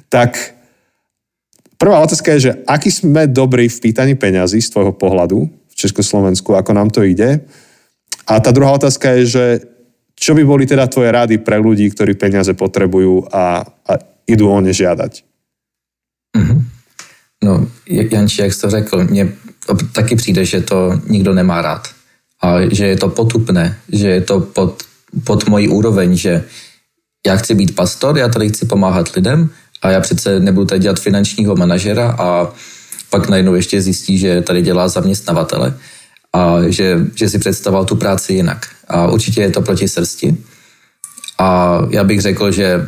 Tak prvá otázka je, že aký sme dobrí v pýtaní peňazí z tvojho pohľadu v Československu, ako nám to ide. A tá druhá otázka je, že čo by boli teda tvoje rady pre ľudí, ktorí peniaze potrebujú a, a idú o ne žiadať? Mm-hmm. No, Janči, jak jsi to řekl, mně taky přijde, že to nikdo nemá rád. A že je to potupné, že je to pod, pod mojí úroveň, že já chci být pastor, já tady chci pomáhat lidem a já přece nebudu tady dělat finančního manažera a pak najednou ještě zjistí, že tady dělá zaměstnavatele a že, že si představoval tu práci jinak. A určitě je to proti srsti. A já bych řekl, že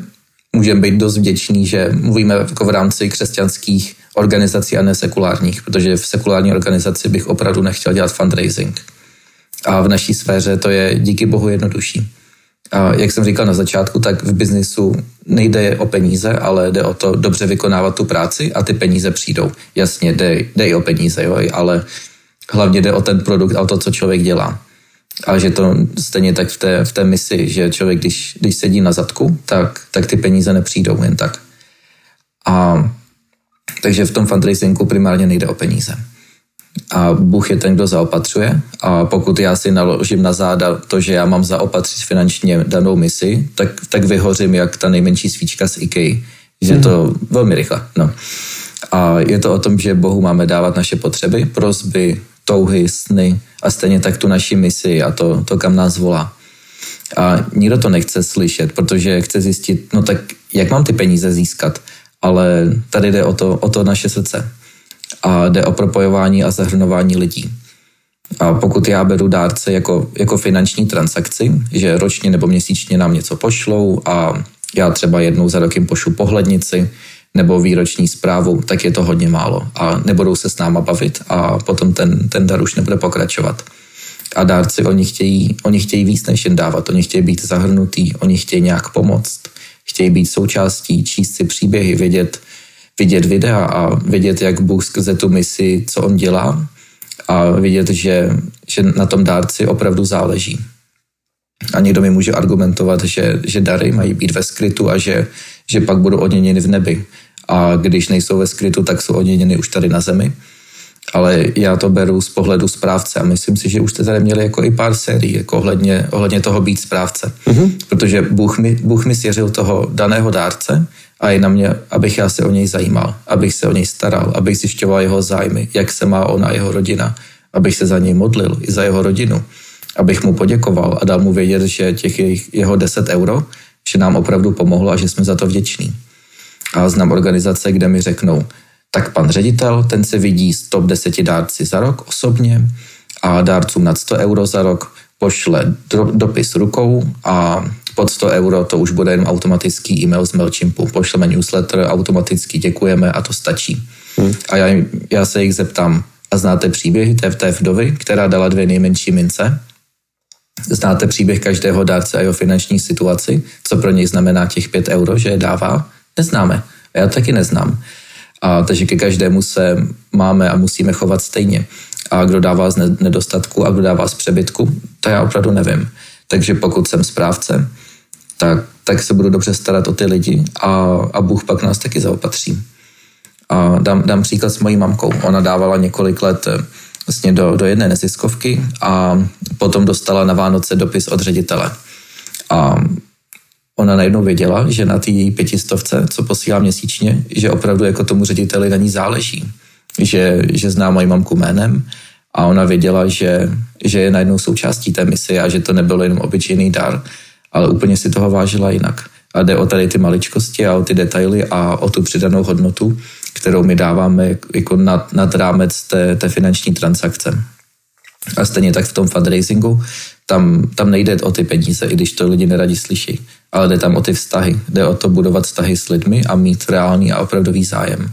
můžeme být dost vděční, že mluvíme jako v rámci křesťanských organizací a ne sekulárních, protože v sekulární organizaci bych opravdu nechtěl dělat fundraising. A v naší sféře to je díky bohu jednodušší. A jak jsem říkal na začátku, tak v biznisu nejde o peníze, ale jde o to dobře vykonávat tu práci a ty peníze přijdou. Jasně, jde, jde i o peníze, jo, ale hlavně jde o ten produkt a o to, co člověk dělá. A že to stejně tak v té, v té misi, že člověk, když, když sedí na zadku, tak, tak ty peníze nepřijdou jen tak. A takže v tom fundraisingu primárně nejde o peníze. A Bůh je ten, kdo zaopatřuje. A pokud já si naložím na záda to, že já mám zaopatřit finančně danou misi, tak, tak vyhořím jak ta nejmenší svíčka z IKEA. Že to velmi rychle. No. A je to o tom, že Bohu máme dávat naše potřeby, prozby, touhy, sny a stejně tak tu naši misi a to, to kam nás volá. A nikdo to nechce slyšet, protože chce zjistit, no tak jak mám ty peníze získat, ale tady jde o to, o to naše srdce. A jde o propojování a zahrnování lidí. A pokud já beru dárce jako, jako finanční transakci, že ročně nebo měsíčně nám něco pošlou a já třeba jednou za rok jim pošlu pohlednici nebo výroční zprávu, tak je to hodně málo a nebudou se s náma bavit a potom ten, ten dar už nebude pokračovat. A dárci, oni chtějí, oni chtějí víc než jen dávat, oni chtějí být zahrnutý, oni chtějí nějak pomoct, chtějí být součástí, číst si příběhy, vědět, vidět videa a vědět, jak Bůh skrze tu misi, co on dělá a vidět, že, že na tom dárci opravdu záleží. A někdo mi může argumentovat, že, že dary mají být ve skrytu a že, že pak budou odměněny v nebi. A když nejsou ve skrytu, tak jsou odměněny už tady na zemi. Ale já to beru z pohledu správce a myslím si, že už jste tady měli jako i pár sérií jako ohledně, ohledně toho být správce. Mm-hmm. Protože Bůh mi, Bůh mi svěřil toho daného dárce a je na mě, abych já se o něj zajímal, abych se o něj staral, abych zjišťoval jeho zájmy, jak se má on a jeho rodina, abych se za něj modlil i za jeho rodinu, abych mu poděkoval a dal mu vědět, že těch jeho 10 euro, že nám opravdu pomohlo a že jsme za to vděční. A znám organizace, kde mi řeknou, tak pan ředitel, ten se vidí z top 10 dárci za rok osobně a dárcům nad 100 euro za rok pošle dopis rukou a pod 100 euro to už bude jenom automatický e-mail z MailChimpu. Pošleme newsletter, automaticky děkujeme a to stačí. Hmm. A já, já se jich zeptám, a znáte příběhy té, té vdovy, která dala dvě nejmenší mince? Znáte příběh každého dárce a jeho finanční situaci? Co pro něj znamená těch 5 euro, že je dává? Neznáme. Já taky neznám. A takže ke každému se máme a musíme chovat stejně. A kdo dává z nedostatku a kdo dává z přebytku, to já opravdu nevím. Takže pokud jsem správce, tak, tak se budu dobře starat o ty lidi a, a Bůh pak nás taky zaopatří. A dám, dám příklad s mojí mamkou. Ona dávala několik let eh, vlastně do, do jedné neziskovky a potom dostala na Vánoce dopis od ředitele. A ona najednou věděla, že na té pětistovce, co posílá měsíčně, že opravdu jako tomu řediteli na ní záleží. Že, že zná moji mamku jménem a ona věděla, že, že je najednou součástí té mise a že to nebyl jenom obyčejný dar, ale úplně si toho vážila jinak. A jde o tady ty maličkosti a o ty detaily a o tu přidanou hodnotu, kterou my dáváme jako nad, nad rámec té, té finanční transakce. A stejně tak v tom fundraisingu, tam, tam nejde o ty peníze, i když to lidi neradi slyší, ale jde tam o ty vztahy. Jde o to budovat vztahy s lidmi a mít reálný a opravdový zájem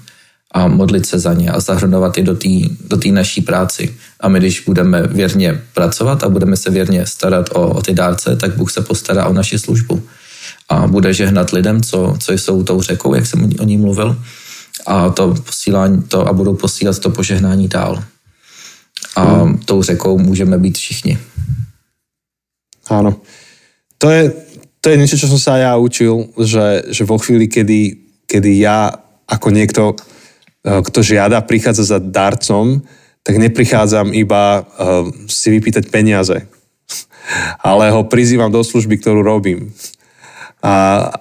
a modlit se za ně a zahrnovat je do té do naší práci. A my, když budeme věrně pracovat a budeme se věrně starat o, o ty dárce, tak Bůh se postará o naši službu. A bude žehnat lidem, co, co jsou tou řekou, jak jsem o ní mluvil, a to posílání to a budou posílat to požehnání dál. A hmm. tou řekou můžeme být všichni. Áno. To je, to je niečo, čo som sa ja učil, že, že vo chvíli, kedy, kedy ja ako niekto, eh, kto žiada, prichádza za darcom, tak neprichádzam iba uh, si vypýtať peniaze, ale ho prizývam do služby, ktorú robím. A,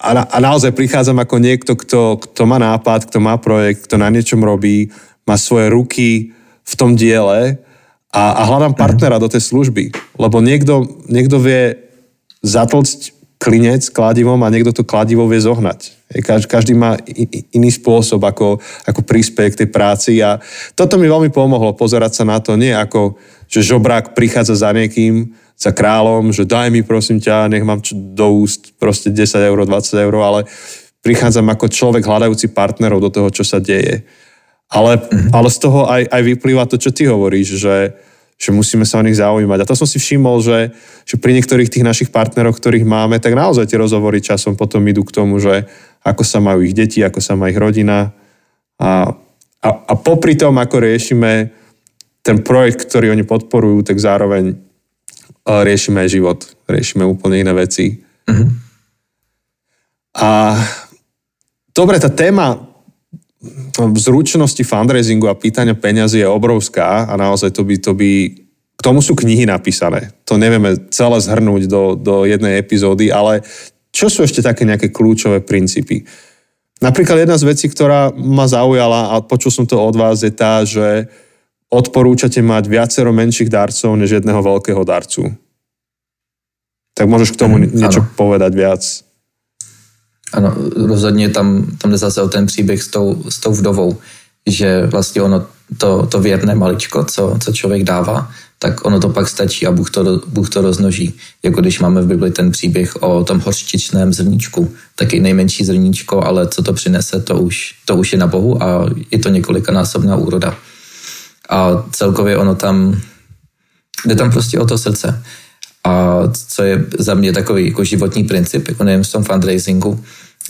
a, na, a naozaj prichádzam ako niekto, kto, kto má nápad, kto má projekt, kto na niečom robí, má svoje ruky v tom diele a, a hľadám partnera do tej služby. Lebo niekto, niekto vie zatlcť klinec kladivom a niekto to kladivo vie zohnať. Každý má iný spôsob, ako, ako prispieť k tej práci a toto mi veľmi pomohlo pozerať sa na to, nie ako, že žobrák prichádza za niekým, za kráľom, že daj mi prosím ťa, nech mám do úst proste 10 eur, 20 eur, ale prichádzam ako človek hľadajúci partnerov do toho, čo sa deje. Ale, mm-hmm. ale z toho aj, aj vyplýva to, čo ty hovoríš, že, že musíme sa o nich zaujímať. A to som si všimol, že, že pri niektorých tých našich partneroch, ktorých máme, tak naozaj tie rozhovory časom potom idú k tomu, že ako sa majú ich deti, ako sa má ich rodina. A, a, a popri tom, ako riešime ten projekt, ktorý oni podporujú, tak zároveň e, riešime život. Riešime úplne iné veci. Mm-hmm. A dobre, tá téma zručnosti fundraisingu a pýtania peňazí je obrovská a naozaj to by, to by k tomu sú knihy napísané. To nevieme celé zhrnúť do, do jednej epizódy, ale čo sú ešte také nejaké kľúčové princípy? napríklad jedna z vecí, ktorá ma zaujala a počul som to od vás, je tá, že odporúčate mať viacero menších darcov než jedného veľkého darcu. Tak môžeš k tomu niečo ano. povedať viac. Ano, rozhodně tam, tam jde zase o ten příběh s tou, s tou vdovou, že vlastně ono to, to věrné maličko, co, co člověk dává, tak ono to pak stačí a Bůh to, Bůh to roznoží. Jako když máme v Bibli ten příběh o tom hořčičném zrníčku, taky nejmenší zrníčko, ale co to přinese, to už, to už je na Bohu a je to několikanásobná úroda. A celkově ono tam, jde tam prostě o to srdce. A co je za mě takový jako životní princip, jako nejen v tom fundraisingu,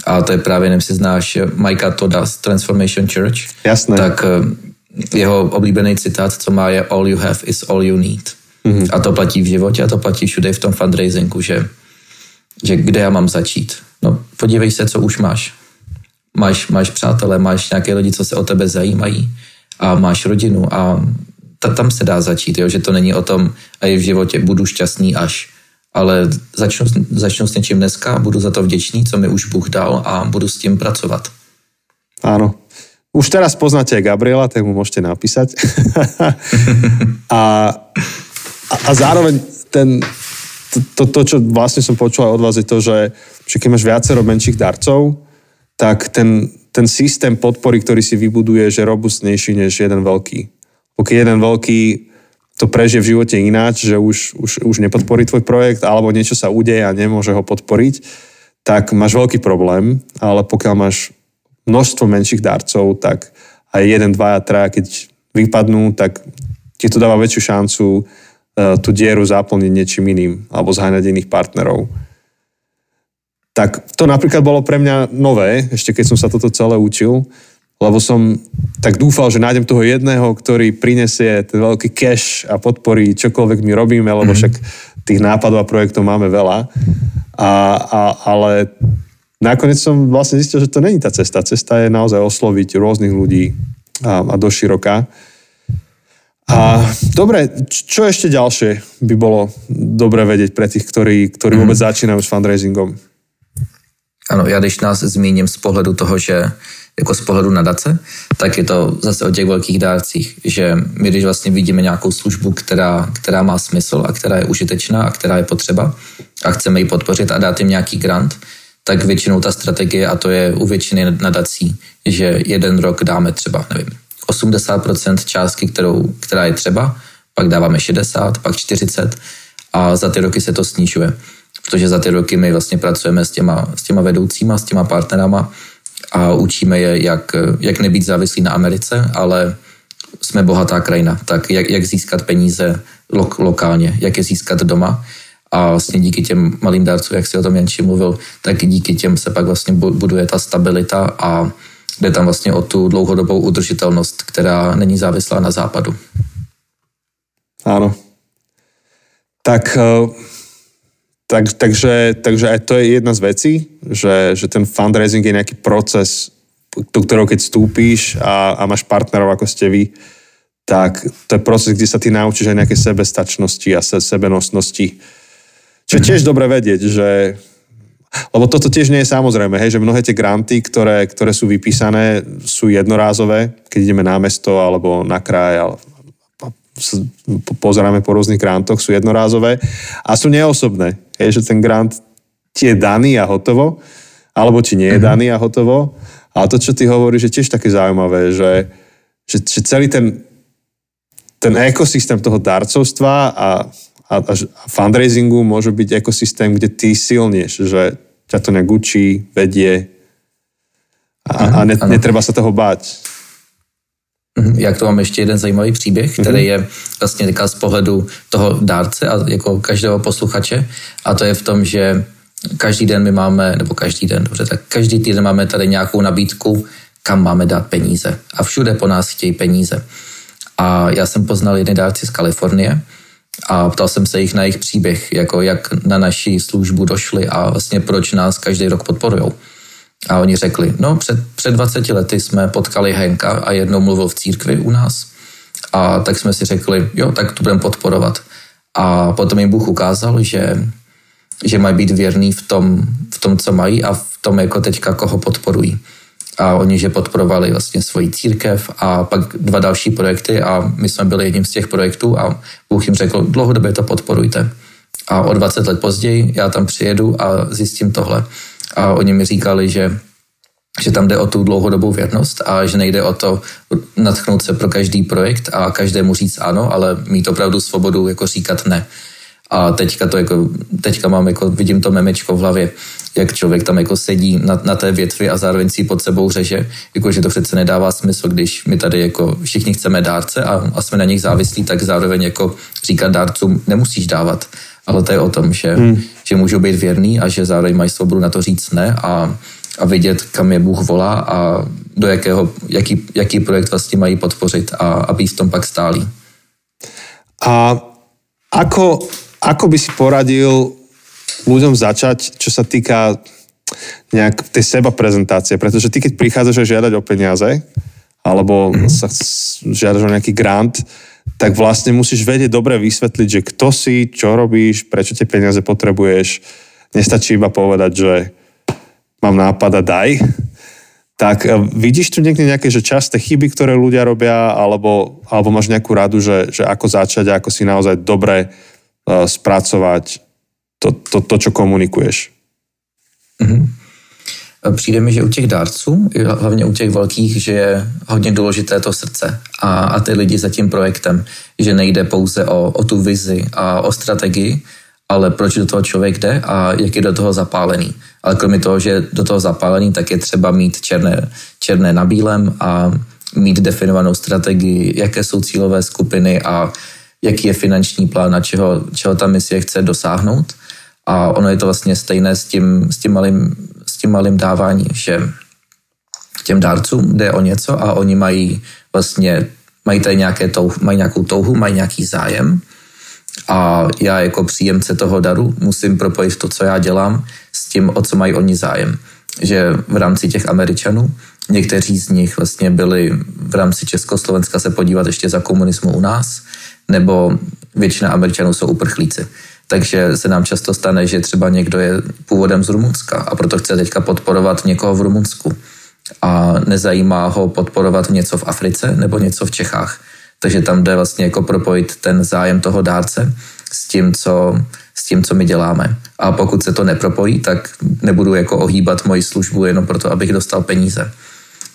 a to je právě, nevím, si znáš Majka Toda z Transformation Church. Jasné. Tak eh, jeho oblíbený citát, co má, je all you have is all you need. Mm-hmm. A to platí v životě a to platí všude v tom fundraisingu, že, že kde já mám začít. No podívej se, co už máš. Máš, máš přátelé, máš nějaké lidi, co se o tebe zajímají a máš rodinu a ta, tam se dá začít, jo? že to není o tom, a je v životě budu šťastný až, ale začnu, začnu s něčím dneska, budu za to vděčný, co mi už Bůh dal a budu s tím pracovat. Áno. Už teraz poznáte Gabriela, tak mu môžete napísať. a, a, a zároveň ten, to, to, to, čo vlastne som počul od vás, je to, že, že keď máš viacero menších darcov, tak ten, ten systém podpory, ktorý si vybuduje, je robustnejší než jeden veľký pokiaľ jeden veľký to prežije v živote ináč, že už, už, už nepodporí tvoj projekt, alebo niečo sa udeje a nemôže ho podporiť, tak máš veľký problém, ale pokiaľ máš množstvo menších darcov, tak aj jeden, dvaja, traja, keď vypadnú, tak ti to dáva väčšiu šancu uh, tú dieru zaplniť niečím iným alebo zháňať iných partnerov. Tak to napríklad bolo pre mňa nové, ešte keď som sa toto celé učil, lebo som tak dúfal, že nájdem toho jedného, ktorý prinesie ten veľký cash a podporí čokoľvek my robíme, lebo mhm. však tých nápadov a projektov máme veľa. A, a, ale nakoniec som vlastne zistil, že to není tá cesta. Cesta je naozaj osloviť rôznych ľudí a, a doširoka. A dobre, čo ešte ďalšie by bolo dobre vedieť pre tých, ktorí, ktorí mm. vôbec začínajú s fundraisingom? Ano, já když nás zmíním z pohledu toho, že jako z pohledu nadace, tak je to zase o těch velkých dárcích, že my když vlastně vidíme nějakou službu, která, která má smysl a která je užitečná a která je potřeba a chceme ji podpořit a dát jim nějaký grant, tak většinou ta strategie, a to je u většiny nadací, že jeden rok dáme třeba, nevím, 80% částky, kterou, která je třeba, pak dáváme 60, pak 40 a za ty roky se to snižuje. Protože za ty roky my vlastně pracujeme s těma, s těma vedoucíma, s těma partnerama a učíme je, jak, jak nebýt závislí na Americe, ale jsme bohatá krajina, tak jak, jak získat peníze lo, lokálně, jak je získat doma. A vlastně díky těm malým dárcům, jak si o tom Janči mluvil, tak díky těm se pak vlastně buduje ta stabilita a jde tam vlastně o tu dlouhodobou udržitelnost, která není závislá na západu. Áno. Tak uh tak, takže, takže aj to je jedna z vecí, že, že ten fundraising je nejaký proces, do ktorého keď vstúpíš a, a máš partnerov ako ste vy, tak to je proces, kde sa ty naučíš aj nejaké sebestačnosti a se, sebenosnosti. Čo je tiež dobre vedieť, že lebo toto tiež nie je samozrejme, hej, že mnohé tie granty, ktoré, ktoré sú vypísané, sú jednorázové, keď ideme na mesto alebo na kraj pozeráme po rôznych grantoch, sú jednorázové a sú neosobné. Je, že ten grant ti je daný a hotovo, alebo ti nie je mhm. daný a hotovo. Ale to, čo ty hovoríš, je tiež také zaujímavé, že, že, že celý ten, ten ekosystém toho darcovstva a, a, a fundraisingu môže byť ekosystém, kde ty silnieš, že ťa to nejak učí, vedie a, a ne, netreba sa toho báť. Mhm. Já k tomu mám ještě jeden zajímavý příběh, který mhm. je vlastně týká z pohledu toho dárce a jako každého posluchače a to je v tom, že každý den my máme, nebo každý den, dobře, tak každý týden máme tady nějakou nabídku, kam máme dát peníze. A všude po nás chtějí peníze. A já jsem poznal jedny dárci z Kalifornie a ptal jsem se jich na jejich příběh, jako jak na naší službu došli a vlastně proč nás každý rok podporujou. A oni řekli, no před, před 20 lety jsme potkali Henka a jednou mluvil v církvi u nás. A tak jsme si řekli, jo, tak to budeme podporovat. A potom jim Bůh ukázal, že, že mají být věrný v tom, v tom, co mají a v tom, jako teďka koho podporují. a oni, že podporovali vlastně svoji církev a pak dva další projekty a my jsme byli jedním z těch projektů a Bůh jim řekl, dlouhodobě to podporujte. A o 20 let později já tam přijedu a zjistím tohle. A oni mi říkali, že že tam jde o tu dlouhodobou věrnost a že nejde o to natchnout se pro každý projekt a každému říct ano, ale mít opravdu svobodu jako říkat ne. A teďka to jako, teďka mám jako, vidím to memečko v hlavě, jak člověk tam jako sedí na, na té větvi a zároveň si pod sebou řeže, jako že to přece nedává smysl, když my tady jako všichni chceme dárce a, a jsme na nich závislí, tak zároveň jako říkat dárcům nemusíš dávat. Ale to je o tom, že, hmm. že můžou být věrný a že zároveň mají svobodu na to říct ne a, a vidět, kam je Bůh volá a do jakého, jaký, jaký projekt vlastně mají podpořit a aby v tom pak stáli. A ako, ako by si poradil ľuďom začať, čo sa týka nejak tej seba prezentácie, pretože ty keď prichádzaš žiadať o peniaze, alebo mm-hmm. sa žiadaš o nejaký grant, tak vlastne musíš vedieť dobre vysvetliť, že kto si, čo robíš, prečo tie peniaze potrebuješ. Nestačí iba povedať, že mám nápad a daj. Tak e, vidíš tu niekde nejaké že časté chyby, ktoré ľudia robia, alebo, alebo máš nejakú radu, že, že ako začať a ako si naozaj dobre uh, spracovať to, to, to čo komunikuješ. Mm-hmm. Přijde mi, že u těch dárců, hlavně u těch velkých, že je hodně důležité to srdce a, a ty lidi za tím projektem, že nejde pouze o, o tu vizi a o strategii, ale proč do toho člověk jde a jak je do toho zapálený. Ale kromě toho, že do toho zapálený, tak je třeba mít černé, černé na bílém a mít definovanou strategii, jaké jsou cílové skupiny a jaký je finanční plán a čeho, čeho ta misie chce dosáhnout. A ono je to vlastně stejné s tím, s tím, malým, tím malým dávání, že těm dárcům jde o něco a oni mají vlastně mají tady nějaké touh, mají nějakou touhu, mají nějaký zájem a já jako příjemce toho daru musím propojit to, co já dělám s tím, o co mají oni zájem. Že v rámci těch Američanů někteří z nich vlastně byli v rámci Československa se podívat ještě za komunismu u nás, nebo většina Američanů jsou uprchlíci. Takže se nám často stane, že třeba někdo je původem z Rumunska a proto chce teďka podporovat někoho v Rumunsku. A nezajímá ho podporovat něco v Africe nebo něco v Čechách. Takže tam jde vlastně jako propojit ten zájem toho dárce s tím, co, s tím, co my děláme. A pokud se to nepropojí, tak nebudu jako ohýbat moji službu jenom proto, abych dostal peníze.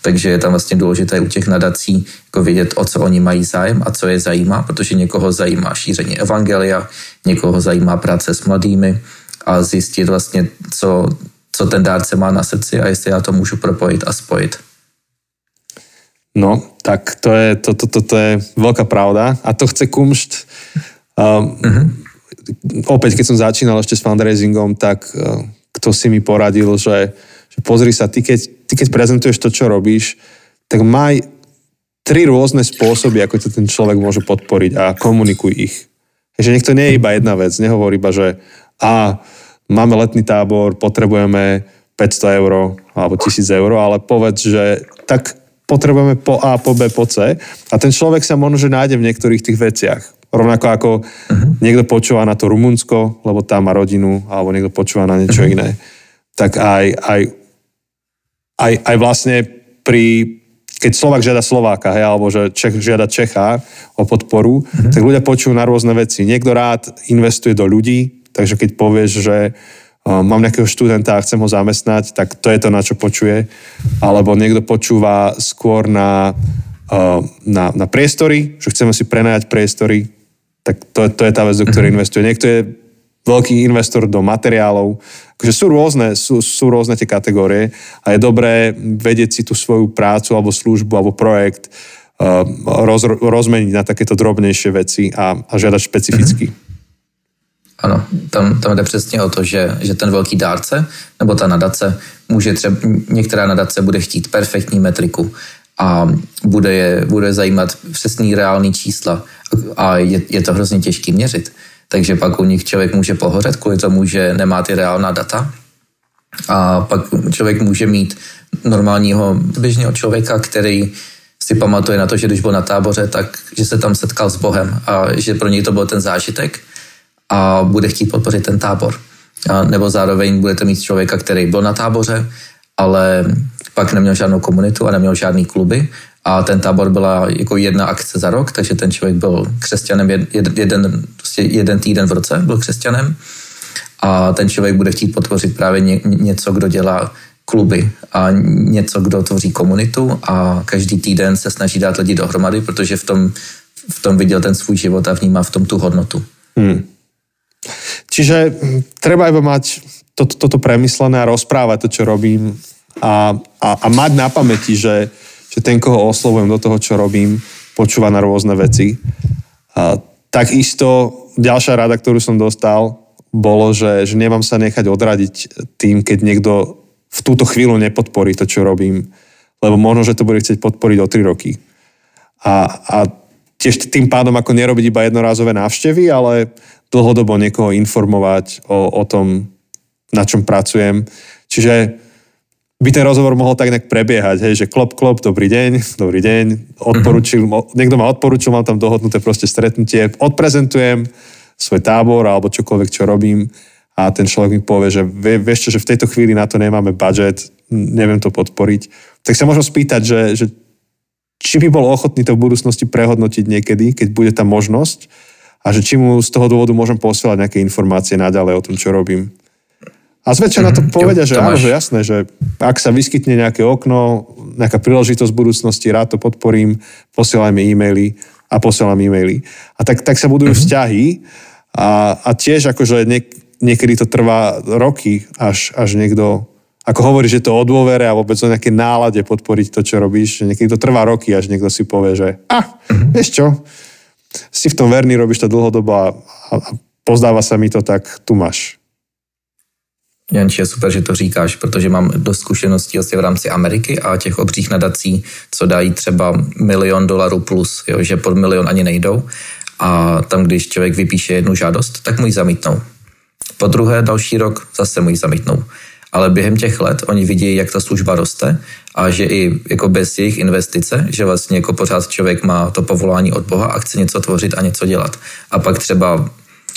Takže je tam vlastně důležité u těch nadací jako vědět, o co oni mají zájem a co je zajímá, protože někoho zajímá šíření evangelia, někoho zajímá práce s mladými a zjistit vlastně, co, co ten dárce má na srdci a jestli já to můžu propojit a spojit. No, tak to je, to, to, to, to je veľká pravda a to chce kumšt. Um, uh-huh. Opäť, keď som začínal ešte s fundraisingom, tak uh, kto si mi poradil, že že pozri sa, ty keď, ty keď prezentuješ to, čo robíš, tak maj tri rôzne spôsoby, ako to ten človek môže podporiť a komunikuj ich. Takže nech to nie je iba jedna vec, nehovor iba, že a máme letný tábor, potrebujeme 500 eur alebo 1000 eur, ale povedz, že tak potrebujeme po A, po B, po C a ten človek sa možno, že nájde v niektorých tých veciach. Rovnako ako uh-huh. niekto počúva na to Rumunsko, lebo tam má rodinu, alebo niekto počúva na niečo uh-huh. iné. Tak aj, aj aj, aj vlastne pri, keď Slovak žiada Slováka, hej, alebo že Čech žiada Čecha o podporu, mm-hmm. tak ľudia počujú na rôzne veci. Niekto rád investuje do ľudí, takže keď povieš, že uh, mám nejakého študenta a chcem ho zamestnať, tak to je to, na čo počuje. Alebo niekto počúva skôr na, uh, na, na priestory, že chceme si prenajať priestory, tak to, to je tá vec, do ktorej mm-hmm. investuje. Niekto je veľký investor do materiálov. Takže sú rôzne, sú, sú rôzne tie kategórie a je dobré vedieť si tú svoju prácu alebo službu alebo projekt uh, roz, rozmeniť na takéto drobnejšie veci a, a žiadať špecificky. Mm-hmm. Ano, tam, tam jde přesně o to, že, že ten velký dárce nebo ta nadace může třeba, některá nadace bude chtít perfektní metriku a bude je bude zajímat přesný reálný čísla a je, je to hrozně těžký měřit takže pak u nich člověk může pohořet kvůli tomu, že nemá ty reálná data. A pak člověk může mít normálního běžného člověka, který si pamatuje na to, že když byl na táboře, tak že se tam setkal s Bohem a že pro něj to byl ten zážitek a bude chtít podpořit ten tábor. A nebo zároveň budete mít člověka, který byl na táboře, ale pak neměl žádnou komunitu a neměl žádný kluby a ten tábor byla jako jedna akce za rok, takže ten člověk byl křesťanem jeden, jeden, prostě jeden týden v roce, byl křesťanem a ten člověk bude chtít podpořit právě ně, něco, kdo dělá kluby a něco, kdo tvoří komunitu a každý týden se snaží dát lidi dohromady, protože v tom, v tom viděl ten svůj život a vnímá v tom tu hodnotu. Hmm. Čiže hm, treba iba mať toto, toto premyslené a rozprávať to, čo robím a, a, a mať na pamäti, že, že ten, koho oslovujem do toho, čo robím, počúva na rôzne veci. A takisto ďalšia rada, ktorú som dostal, bolo, že, že nemám sa nechať odradiť tým, keď niekto v túto chvíľu nepodporí to, čo robím, lebo možno, že to bude chcieť podporiť o 3 roky. A, a tiež tým pádom ako nerobiť iba jednorázové návštevy, ale dlhodobo niekoho informovať o, o tom, na čom pracujem. Čiže by ten rozhovor mohol tak nejak prebiehať, hej, že klop, klop, dobrý deň, dobrý deň, odporučil, mm-hmm. niekto ma odporučil, mám tam dohodnuté proste stretnutie, odprezentujem svoj tábor alebo čokoľvek, čo robím a ten človek mi povie, že vie, vieš čo, že v tejto chvíli na to nemáme budget, neviem to podporiť. Tak sa možno spýtať, že, že či by bol ochotný to v budúcnosti prehodnotiť niekedy, keď bude tá možnosť a že či mu z toho dôvodu môžem posielať nejaké informácie naďalej o tom, čo robím. A zväčša mm-hmm. na to mhm. povedia, že áno, že jasné, že ak sa vyskytne nejaké okno, nejaká príležitosť v budúcnosti, rád to podporím, posielam mi e-maily a posielam e-maily. A tak, tak sa budujú mm-hmm. vzťahy a, a tiež akože niek, niekedy to trvá roky, až, až niekto, ako hovorí, že to o dôvere a vôbec o nejaké nálade podporiť to, čo robíš, že niekedy to trvá roky, až niekto si povie, že a, mm-hmm. vieš čo, si v tom verný, robíš to dlhodobo a, a, a pozdáva sa mi to, tak tu máš. Janči, je super, že to říkáš, protože mám dost zkušeností vlastně v rámci Ameriky a těch obřích nadací, co dají třeba milion dolarů plus, jo, že pod milion ani nejdou. A tam, když člověk vypíše jednu žádost, tak mu ji zamítnou. Po druhé, další rok zase mu ji zamítnou. Ale během těch let oni vidí, jak ta služba roste a že i jako bez jejich investice, že vlastně jako pořád člověk má to povolání od Boha a chce něco tvořit a něco dělat. A pak třeba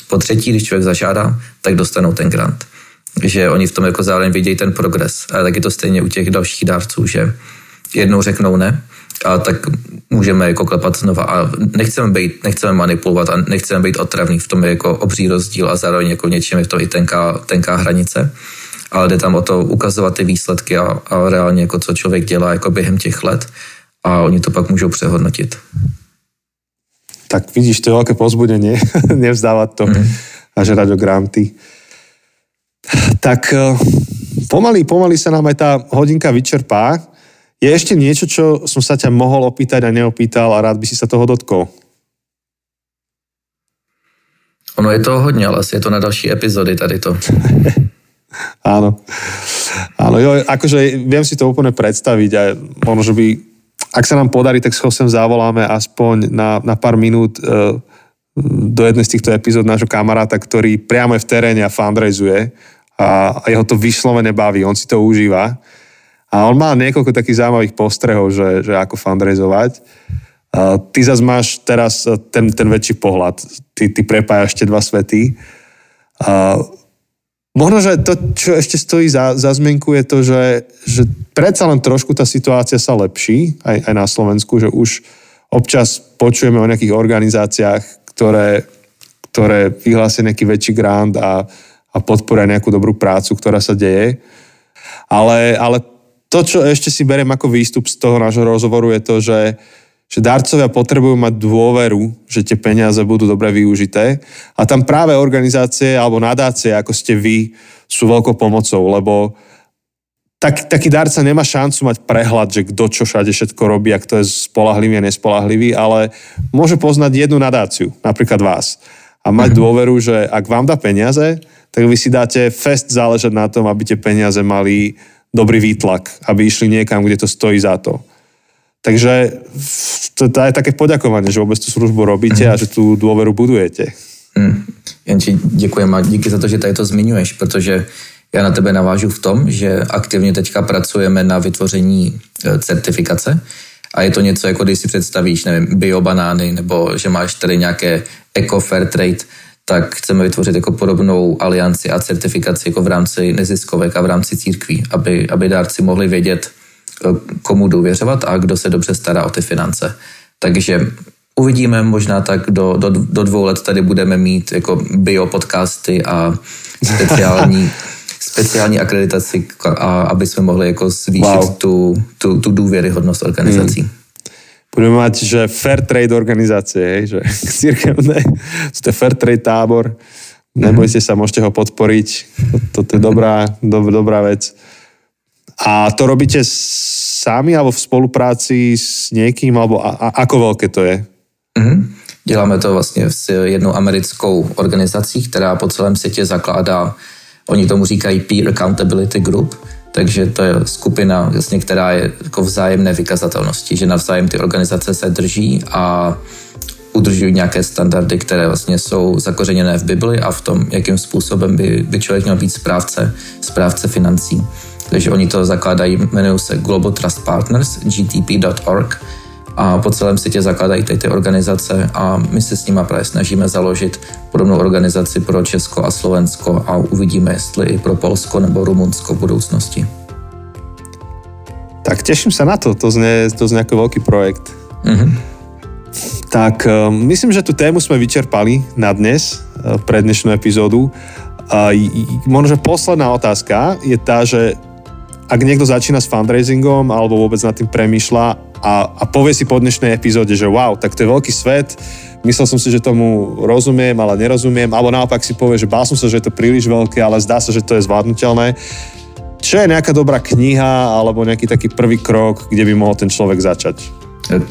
po třetí, když člověk zažádá, tak dostanou ten grant že oni v tom jako zároveň vidějí ten progres. A tak je to stejně u těch dalších dárců, že jednou řeknou ne, a tak můžeme jako klepat znova a nechceme, být, nechceme manipulovat a nechceme být otravný, v tom je jako obří rozdíl a zároveň jako něčem je to i tenká, tenká hranice, ale jde tam o to ukazovat ty výsledky a, a reálně jako co člověk dělá jako během těch let a oni to pak můžou přehodnotit. Tak vidíš, to je veľké pozbudenie, nevzdávať to mm. a žerať o granty. Tak eh, pomaly, pomaly sa nám aj tá hodinka vyčerpá. Je ešte niečo, čo som sa ťa mohol opýtať a neopýtal a rád by si sa toho dotkol? Ono je toho hodně, ale asi je to na další epizody tady to. Áno. Áno, jo, akože viem si to úplne predstaviť a možno, že by, ak sa nám podarí, tak ho sem zavoláme aspoň na, na pár minút uh, do jednej z týchto epizód nášho kamaráta, ktorý priamo je v teréne a fundraizuje a, jeho to vyslovene baví, on si to užíva. A on má niekoľko takých zaujímavých postrehov, že, že ako fundraizovať. A ty zase máš teraz ten, ten väčší pohľad. Ty, ty prepájaš tie dva svety. A možno, že to, čo ešte stojí za, za zmienku, je to, že, že predsa len trošku tá situácia sa lepší aj, aj na Slovensku, že už občas počujeme o nejakých organizáciách, ktoré, ktoré vyhlásia nejaký väčší grant a, a podporia nejakú dobrú prácu, ktorá sa deje. Ale, ale to, čo ešte si beriem ako výstup z toho nášho rozhovoru, je to, že, že darcovia potrebujú mať dôveru, že tie peniaze budú dobre využité. A tam práve organizácie alebo nadácie, ako ste vy, sú veľkou pomocou, lebo tak, taký darca nemá šancu mať prehľad, že kto čo všade všetko robí a kto je spolahlivý a nespolahlivý, ale môže poznať jednu nadáciu, napríklad vás. A mať mm-hmm. dôveru, že ak vám dá peniaze, tak vy si dáte fest záležať na tom, aby tie peniaze mali dobrý výtlak, aby išli niekam, kde to stojí za to. Takže to, to je také poďakovanie, že vôbec tú službu robíte a že tú dôveru budujete. Mm. Jenči, děkujem a díky za to, že tady to zmiňuješ, protože já na tebe navážu v tom, že aktivně teďka pracujeme na vytvoření e, certifikace a je to něco, jako když si představíš, nevím, biobanány nebo že máš tady nějaké eco fair trade, tak chceme vytvořit jako podobnou alianci a certifikaci jako v rámci neziskovek a v rámci církví, aby, aby dárci mohli vědět, komu důvěřovat a kdo se dobře stará o ty finance. Takže uvidíme, možná tak do, do, do dvou let tady budeme mít jako biopodcasty a speciální speciální akreditaci, a aby jsme mohli jako zvýšit wow. tu, tu, tu důvěryhodnost organizací. Hmm. Budeme mať, že fair trade organizácie, hej, že církevné, ste fair trade tábor, nebojte sa, môžete ho podporiť, toto je dobrá, do, dobrá vec. A to robíte sami alebo v spolupráci s někým, alebo a, a, ako veľké to je? Mm-hmm. Děláme to vlastně s jednou americkou organizací, která po celém světě zakládá Oni tomu říkají Peer Accountability Group, takže to je skupina, jasně, která je jako vzájemné vykazatelnosti, že navzájem ty organizace se drží a udržují nějaké standardy, které vlastně jsou zakořeněné v Bibli a v tom, jakým způsobem by, by člověk měl být správce, správce financí. Takže oni to zakládají, jmenují se Global Trust Partners, gtp.org a po celém světě zakládají tady ty organizace a my se s nimi právě snažíme založit podobnou organizaci pro Česko a Slovensko a uvidíme, jestli i pro Polsko nebo Rumunsko v budoucnosti. Tak těším se na to, to zně, to zně jako velký projekt. Mm-hmm. Tak um, myslím, že tu tému jsme vyčerpali na dnes, uh, pre dnešnú epizódu. Možno, že posledná otázka je tá, že ak niekto začína s fundraisingom alebo vôbec nad tým premýšľa a, a povie si po dnešnej epizóde, že wow, tak to je veľký svet, myslel som si, že tomu rozumiem, ale nerozumiem, alebo naopak si povie, že bál som sa, že je to príliš veľké, ale zdá sa, že to je zvládnutelné. Čo je nejaká dobrá kniha alebo nejaký taký prvý krok, kde by mohol ten člověk začať?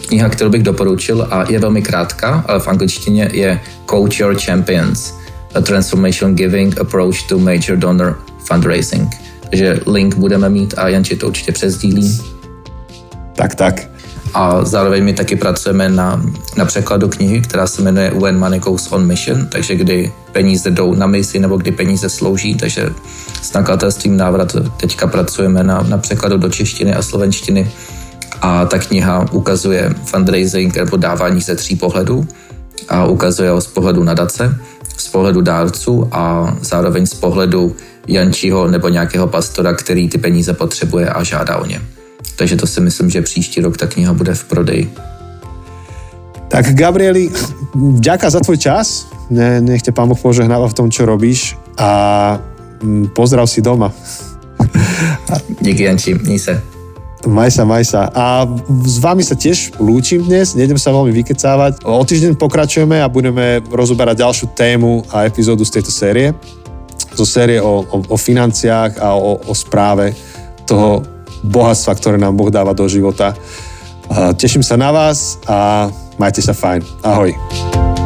Kniha, kterou bych doporučil a je velmi krátká, ale v angličtině je Coach Your Champions, A Transformation Giving Approach to Major Donor Fundraising. Takže link budeme mít a Janči to určitě přezdílí. Tak, tak. A zároveň my taky pracujeme na, na překladu knihy, která se jmenuje When Money Goes on Mission, takže kdy peníze jdou na misi nebo kdy peníze slouží, takže s nakladatelstvím návrat teďka pracujeme na, na překladu do češtiny a slovenštiny. A ta kniha ukazuje fundraising nebo dávání ze tří pohledů a ukazuje ho z pohledu nadace, z pohledu dárců a zároveň z pohledu Jančího nebo nějakého pastora, který ty peníze potřebuje a žádá o ně. Takže to si myslím, že příští rok ta kniha bude v prodeji. Tak Gabrieli, ďaká za tvoj čas. Ne, nech ťa pán Boh požehnáva v tom, čo robíš a mm, pozdrav si doma. Díky Janči, měj se. Maj sa, maj sa. A s vami sa tiež lúčim dnes, nejdem sa veľmi vykecávať. O týždeň pokračujeme a budeme rozoberať ďalšiu tému a epizódu z tejto série. Zo série o, o, o financiách a o, o správe toho bohatstva, ktoré nám Boh dáva do života. Teším sa na vás a majte sa fajn. Ahoj.